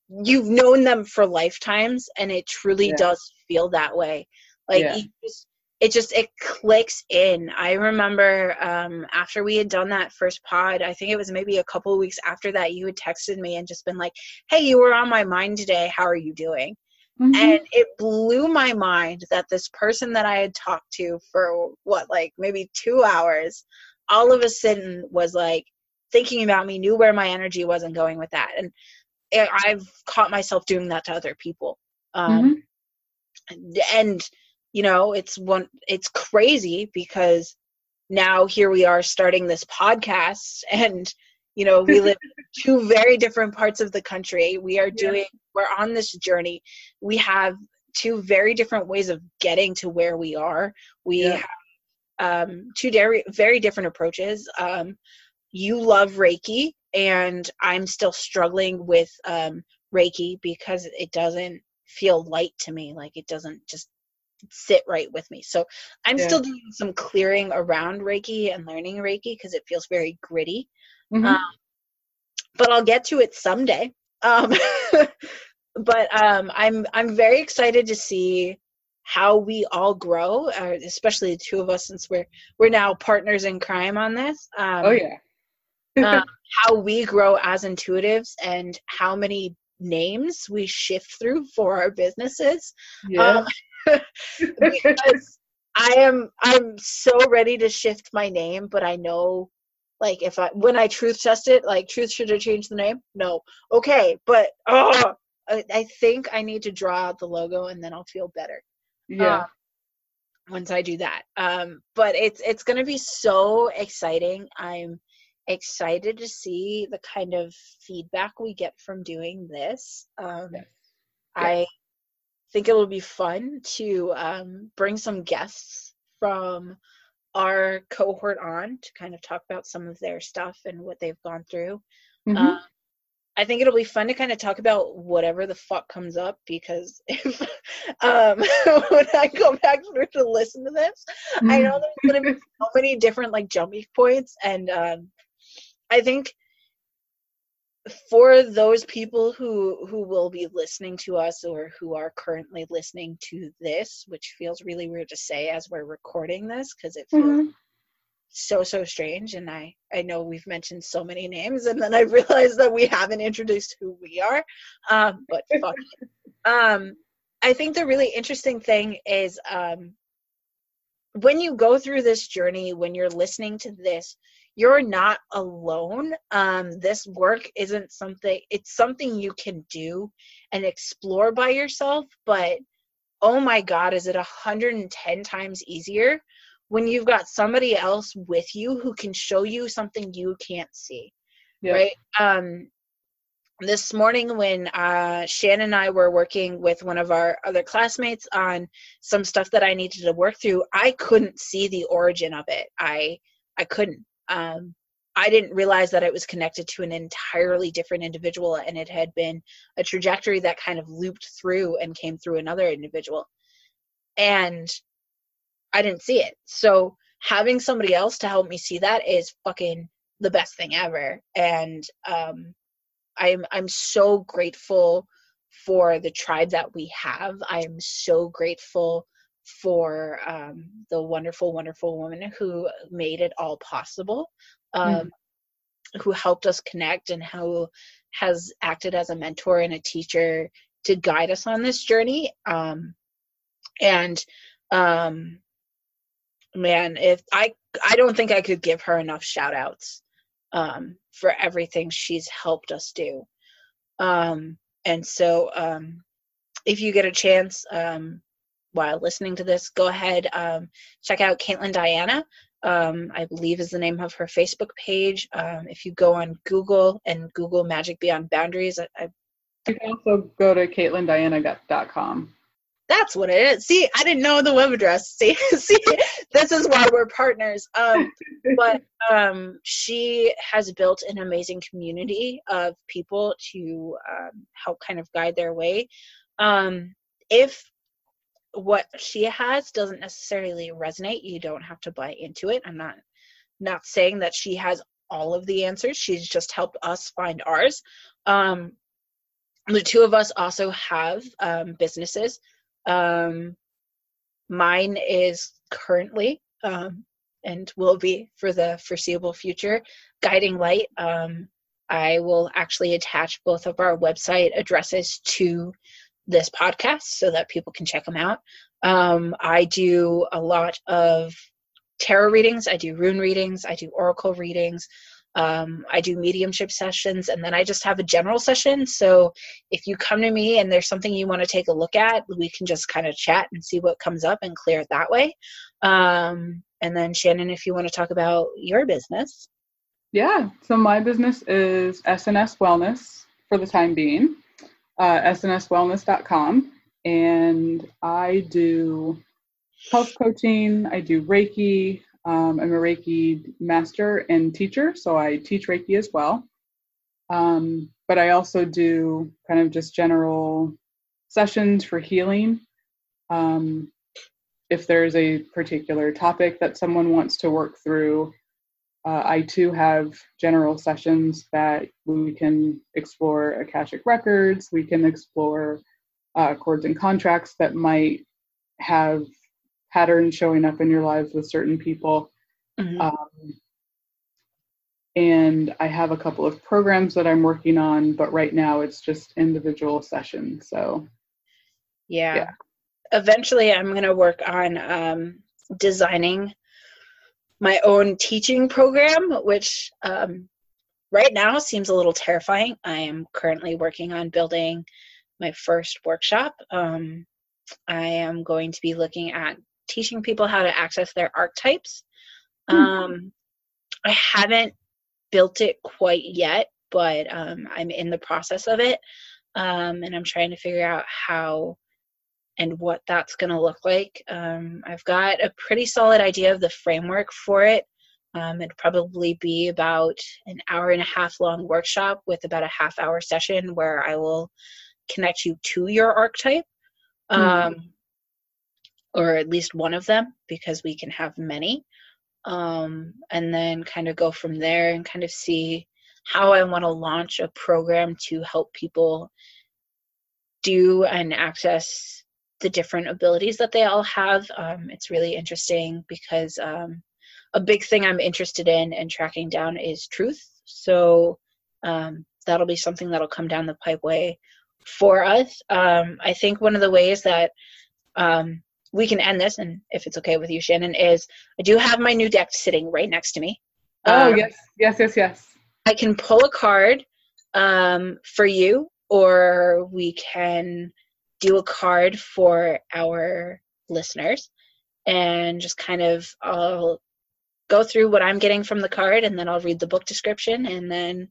you've known them for lifetimes and it truly Yeah. does feel that way. Like Yeah. just it just it clicks in. I remember um after we had done that first pod, I think it was maybe a couple of weeks after that you had texted me and just been like, "Hey, you were on my mind today. How are you doing?" Mhm. and it blew my mind that this person that I had talked to for what like maybe 2 hours all of a sudden was like thinking about me knew where my energy wasn't going with that and it, I've caught myself doing that to other people um Mhm. and you know it's one it's crazy because now here we are starting this podcast and you know we live in two very different parts of the country we are Yeah. We're on this journey we have two very different ways of getting to where we are we Yeah. have um, two very very different approaches um, you love reiki and i'm still struggling with um, reiki because it doesn't feel light to me like it doesn't just sit right with me so i'm Yeah. still doing some clearing around reiki and learning reiki because it feels very gritty Mhm. um, but I'll get to it someday. Um, but um, I'm I'm very excited to see how we all grow, uh, especially the two of us, since we're we're now partners in crime on this. Um, oh yeah uh, how we grow as intuitives and how many names we shift through for our businesses. yeah Um, because I am I'm so ready to shift my name, but I know like if I when I truth test it, like truth should have changed the name? No. Okay, but oh I, I think I need to draw out the logo and then I'll feel better yeah um, once I do that. Um but it's it's gonna be so exciting. I'm excited to see the kind of feedback we get from doing this. Um Yes. I think it'll be fun to um, bring some guests from our cohort on to kind of talk about some of their stuff and what they've gone through. Mhm. Um, I think it'll be fun to kind of talk about whatever the fuck comes up because if um, when I go back through to listen to this, I know there's gonna be so many different like jumping points, and um, I think for those people who who will be listening to us or who are currently listening to this, which feels really weird to say as we're recording this because it feels Mhm. so so strange, and I I know we've mentioned so many names, and then I realized that we haven't introduced who we are, um, but fuck it. Um, I think the really interesting thing is um, when you go through this journey, when you're listening to this, you're not alone. Um, this work isn't something, it's something you can do and explore by yourself, but oh my God, is it 110 times easier when you've got somebody else with you who can show you something you can't see? Yep. Right. Um, this morning when uh, Shannon and I were working with one of our other classmates on some stuff that I needed to work through, I couldn't see the origin of it. I I couldn't. Um, I didn't realize that it was connected to an entirely different individual, and it had been a trajectory that kind of looped through and came through another individual, and I didn't see it. So having somebody else to help me see that is fucking the best thing ever, and um, I'm I'm so grateful for the tribe that we have. I am so grateful for um, the wonderful, wonderful woman who made it all possible, um, mm who helped us connect and who has acted as a mentor and a teacher to guide us on this journey. Um, and um, man, if I I don't think I could give her enough shout outs um, for everything she's helped us do. Um, and so, um, if you get a chance um, while listening to this, go ahead um, check out Caitlin Diana. Um, I believe is the name of her Facebook page. Um, if you go on Google and Google Magic Beyond Boundaries, I, I you can also go to CaitlinDiana.com. That's what it is. See, I didn't know the web address. See, see, this is why we're partners. Um, but um, she has built an amazing community of people to um, help kind of guide their way. Um, if what she has doesn't necessarily resonate, you don't have to buy into it. I'm not not saying that she has all of the answers. She's just helped us find ours. Um, the two of us also have um, businesses um, mine is currently um, and will be for the foreseeable future guiding light. Um, I will actually attach both of our website addresses to this podcast so that people can check them out. Um, I do a lot of tarot readings, I do rune readings, I do oracle readings. Um, I do mediumship sessions and then I just have a general session. So if you come to me and there's something you want to take a look at, we can just kind of chat and see what comes up and clear it that way. Um, and then Shannon, if you want to talk about your business. Yeah. So my business is SNS Wellness for the time being, uh, snswellness.com. And I do health coaching, I do Reiki, um, I'm a Reiki master and teacher, so I teach Reiki as well. Um, but I also do kind of just general sessions for healing. Um, if there's a particular topic that someone wants to work through, uh, I too have general sessions that we can explore Akashic records, we can explore uh, cords and contracts that might have patterns showing up in your lives with certain people. Mm-hmm. Um, and I have a couple of programs that I'm working on, but right now it's just individual sessions. So, yeah. yeah. Eventually, I'm going to work on um, designing my own teaching program, which um, right now seems a little terrifying. I am currently working on building my first workshop. Um, I am going to be looking at teaching people how to access their archetypes. Hmm. Um, I haven't built it quite yet, but um, I'm in the process of it. Um, and I'm trying to figure out how and what that's going to look like. Um, I've got a pretty solid idea of the framework for it. Um, it'd probably be about an hour and a half long workshop with about a half hour session where I will connect you to your archetype. Mm or at least one of them because we can have many um, and then kind of go from there and kind of see how i want to launch a program to help people do and access the different abilities that they all have um, it's really interesting because um, a big thing i'm interested in and tracking down is truth so um, that'll be something that'll come down the pipeway for us um, i think one of the ways that um, we can end this, and if it's okay with you, Shannon, is I do have my new deck sitting right next to me. Oh Um, yes, yes, yes, yes. I can pull a card um, for you, or we can do a card for our listeners and just kind of I'll go through what I'm getting from the card and then I'll read the book description and then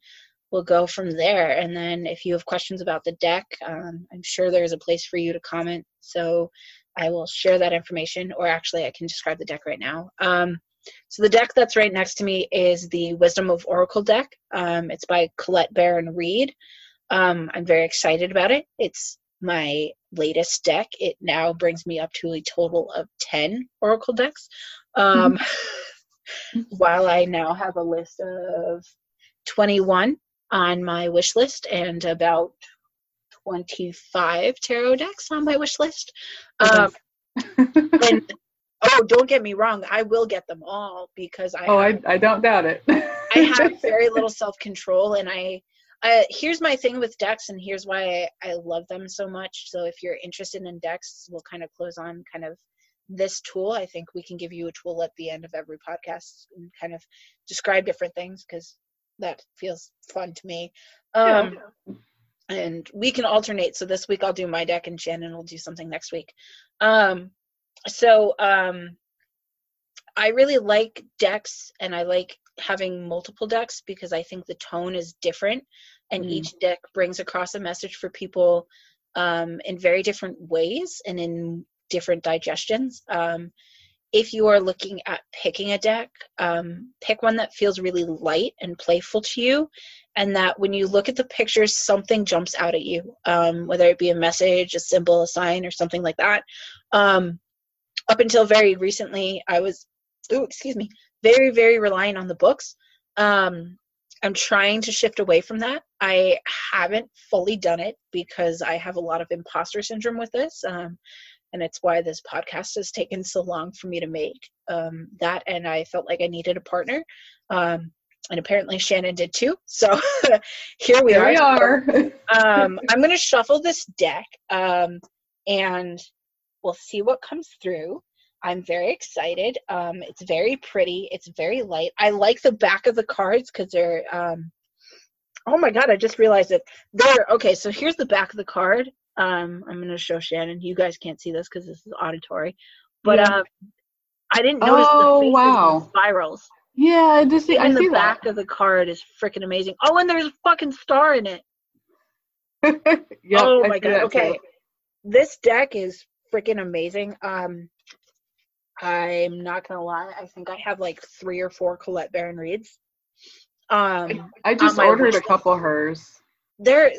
we'll go from there. And then if you have questions about the deck, um, I'm sure there's a place for you to comment. So I will share that information, or actually, I can describe the deck right now. Um, so the deck that's right next to me is the Wisdom of Oracle deck. Um, it's by Colette Baron-Reid. Um, I'm very excited about it. It's my latest deck. It now brings me up to a total of 10 Oracle decks. Um, while I now have a list of 21 on my wish list and about 25 tarot decks on my wish list. Um, and oh, don't get me wrong, I will get them all because I oh, have I, I don't doubt it. I have very little self control, and I, I here's my thing with decks, and here's why I, I love them so much. So if you're interested in decks, we'll kind of close on kind of this tool. I think we can give you a tool at the end of every podcast and kind of describe different things because that feels fun to me. Um, and we can alternate. So this week I'll do my deck, and Shannon will do something next week. Um, so um, I really like decks, and I like having multiple decks because I think the tone is different, and Mm. each deck brings across a message for people um, in very different ways and in different digestions. Um, if you are looking at picking a deck, um, pick one that feels really light and playful to you, and that when you look at the pictures, something jumps out at you, um, whether it be a message, a symbol, a sign, or something like that. Um, up until very recently, I was, oh, excuse me, very, very reliant on the books. Um, I'm trying to shift away from that. I haven't fully done it because I have a lot of imposter syndrome with this. Um, and it's why this podcast has taken so long for me to make um, that and i felt like i needed a partner um, and apparently shannon did too so here we Here are we are. um, i'm going to shuffle this deck um, and we'll see what comes through i'm very excited um, it's very pretty it's very light i like the back of the cards because they're um, oh my god i just realized it they're okay so here's the back of the card um, I'm going to show Shannon. You guys can't see this because this is auditory, but Yeah. um, I didn't notice Oh, the wow. spirals. yeah, I just see. I Even see the back of the card is freaking amazing. Oh, and there's a fucking star in it. that. Yep, oh my god. Okay, too. this deck is freaking amazing. Um, I'm not gonna lie. I think I have like three or four Colette Baron-Reids. Um, I just ordered a couple of hers. they're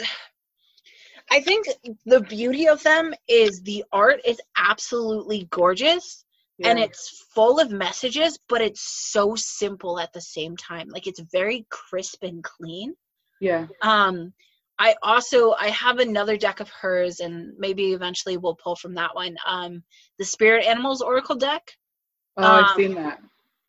I think the beauty of them is the art is absolutely gorgeous and it's full of messages, but it's so simple at the same time. Like it's very crisp and clean. yeah. Um I also I have another deck of hers and maybe eventually we'll pull from that one. Um the Spirit Animals Oracle deck. Oh, I've um, seen that.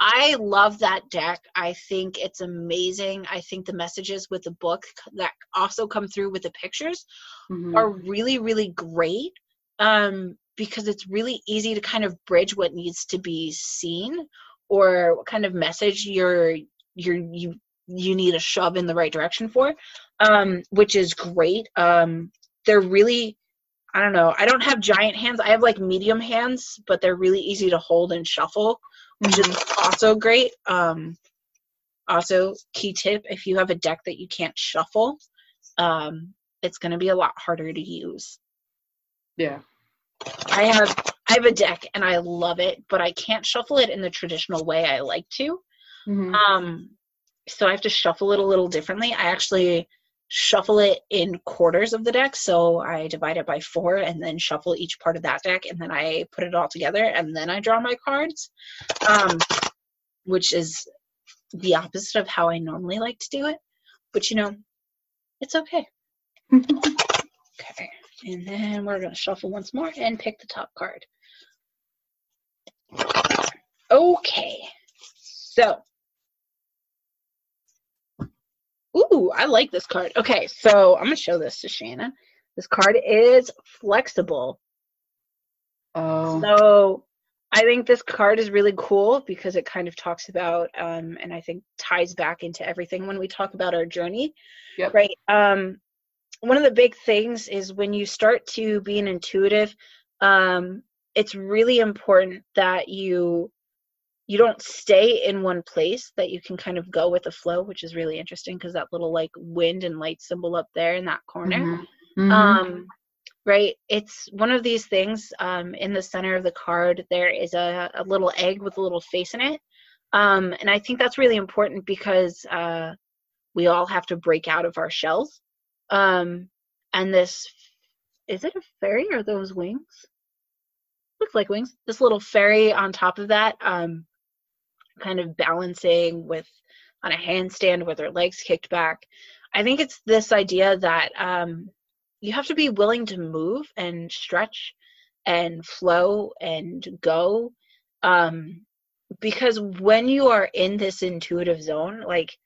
I love that deck. I think it's amazing. I think the messages with the book that also come through with the pictures Mhm. are really really great um, because it's really easy to kind of bridge what needs to be seen or what kind of message you're you're you you need a shove in the right direction for um, which is great um, they're really i don't know i don't have giant hands i have like medium hands but they're really easy to hold and shuffle which is also great um, also key tip if you have a deck that you can't shuffle um, it's going to be a lot harder to use. Yeah. I have I have a deck and I love it, but I can't shuffle it in the traditional way I like to. Mhm. Um, so I have to shuffle it a little differently. I actually shuffle it in quarters of the deck, so I divide it by four and then shuffle each part of that deck, and then I put it all together, and then I draw my cards, um, which is the opposite of how I normally like to do it. But you know, it's okay. Okay, and then we're gonna shuffle once more and pick the top card. Okay, so. Ooh, I like this card. Okay, so I'm gonna show this to Shannon. This card is flexible. Oh. So I think this card is really cool because it kind of talks about um, and I think ties back into everything when we talk about our journey. Yep. Right. Um, one of the big things is when you start to be an intuitive, um, it's really important that you you don't stay in one place that you can kind of go with the flow which is really interesting because that little like wind and light symbol up there in that corner. Mhm. Mhm. um right it's one of these things um in the center of the card there is a, a little egg with a little face in it. Um and i think that's really important because uh we all have to break out of our shells. Um and this is it a fairy or those wings? Looks like wings. This little fairy on top of that um kind of balancing with on a handstand with her legs kicked back i think it's this idea that um you have to be willing to move and stretch and flow and go um because when you are in this intuitive zone like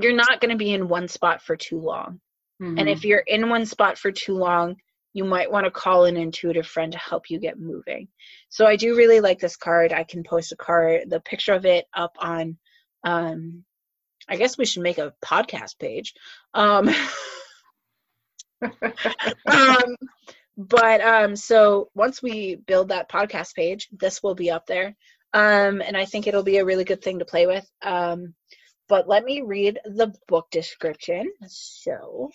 you're not going to be in one spot for too long and Mhm. if you're in one spot for too long you might want to call an intuitive friend to help you get moving so i do really like this card i can post a card the picture of it up on um i guess we should make a podcast page um um, but um, so once we build that podcast page, this will be up there, um, and I think it'll be a really good thing to play with. Um, but let me read the book description. So,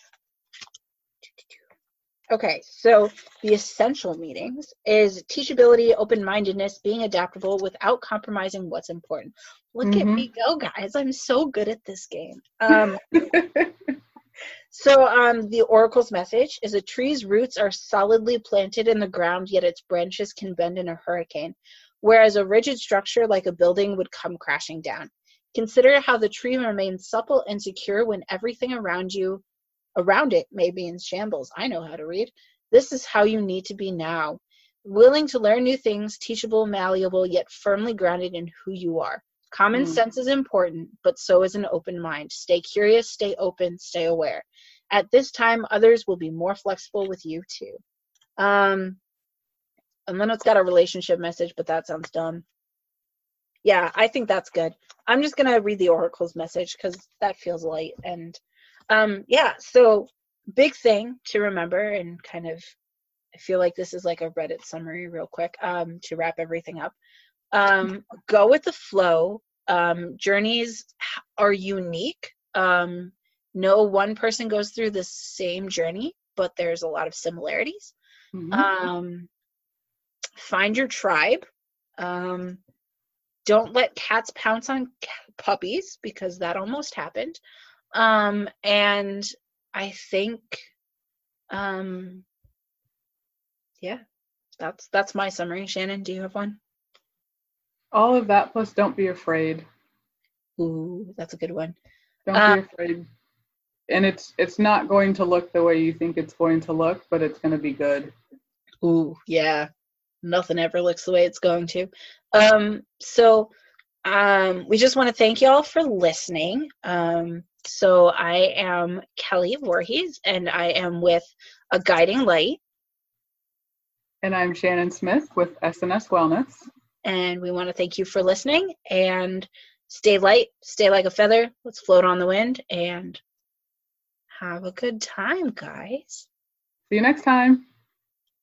okay, so the essential meetings is teachability, open-mindedness, being adaptable without compromising what's important. Look at Mhm. me go, guys! I'm so good at this game. Um, so, um, the oracle's message is a tree's roots are solidly planted in the ground, yet its branches can bend in a hurricane, whereas a rigid structure like a building would come crashing down. Consider how the tree remains supple and secure when everything around you, around it, may be in shambles. I know how to read. This is how you need to be now. Willing to learn new things, teachable, malleable, yet firmly grounded in who you are. Common Mm. sense is important, but so is an open mind. Stay curious, stay open, stay aware. At this time, others will be more flexible with you too. Um, and then it's got a relationship message, but that sounds dumb. Yeah, I think that's good. I'm just gonna read the oracle's message because that feels light. And um, yeah, so big thing to remember and kind of I feel like this is like a Reddit summary real quick um, to wrap everything up. Um, go with the flow. Um, journeys are unique. Um, no one person goes through the same journey, but there's a lot of similarities. Mhm. Um, find your tribe. Um, don't let cats pounce on c- puppies because that almost happened. Um, and I think, um, yeah, that's that's my summary. Shannon, do you have one? All of that plus don't be afraid. Ooh, that's a good one. Don't Uh, be afraid. And it's it's not going to look the way you think it's going to look, but it's going to be good. Ooh, yeah. Nothing ever looks the way it's going to. Um, so um, we just want to thank you all for listening. Um, so I am Kelly Voorhees, and I am with a guiding light, And I'm Shannon Smith with SNS Wellness. and we want to thank you for listening. And stay light, stay like a feather. Let's float on the wind, and have a good time, guys. See you next time.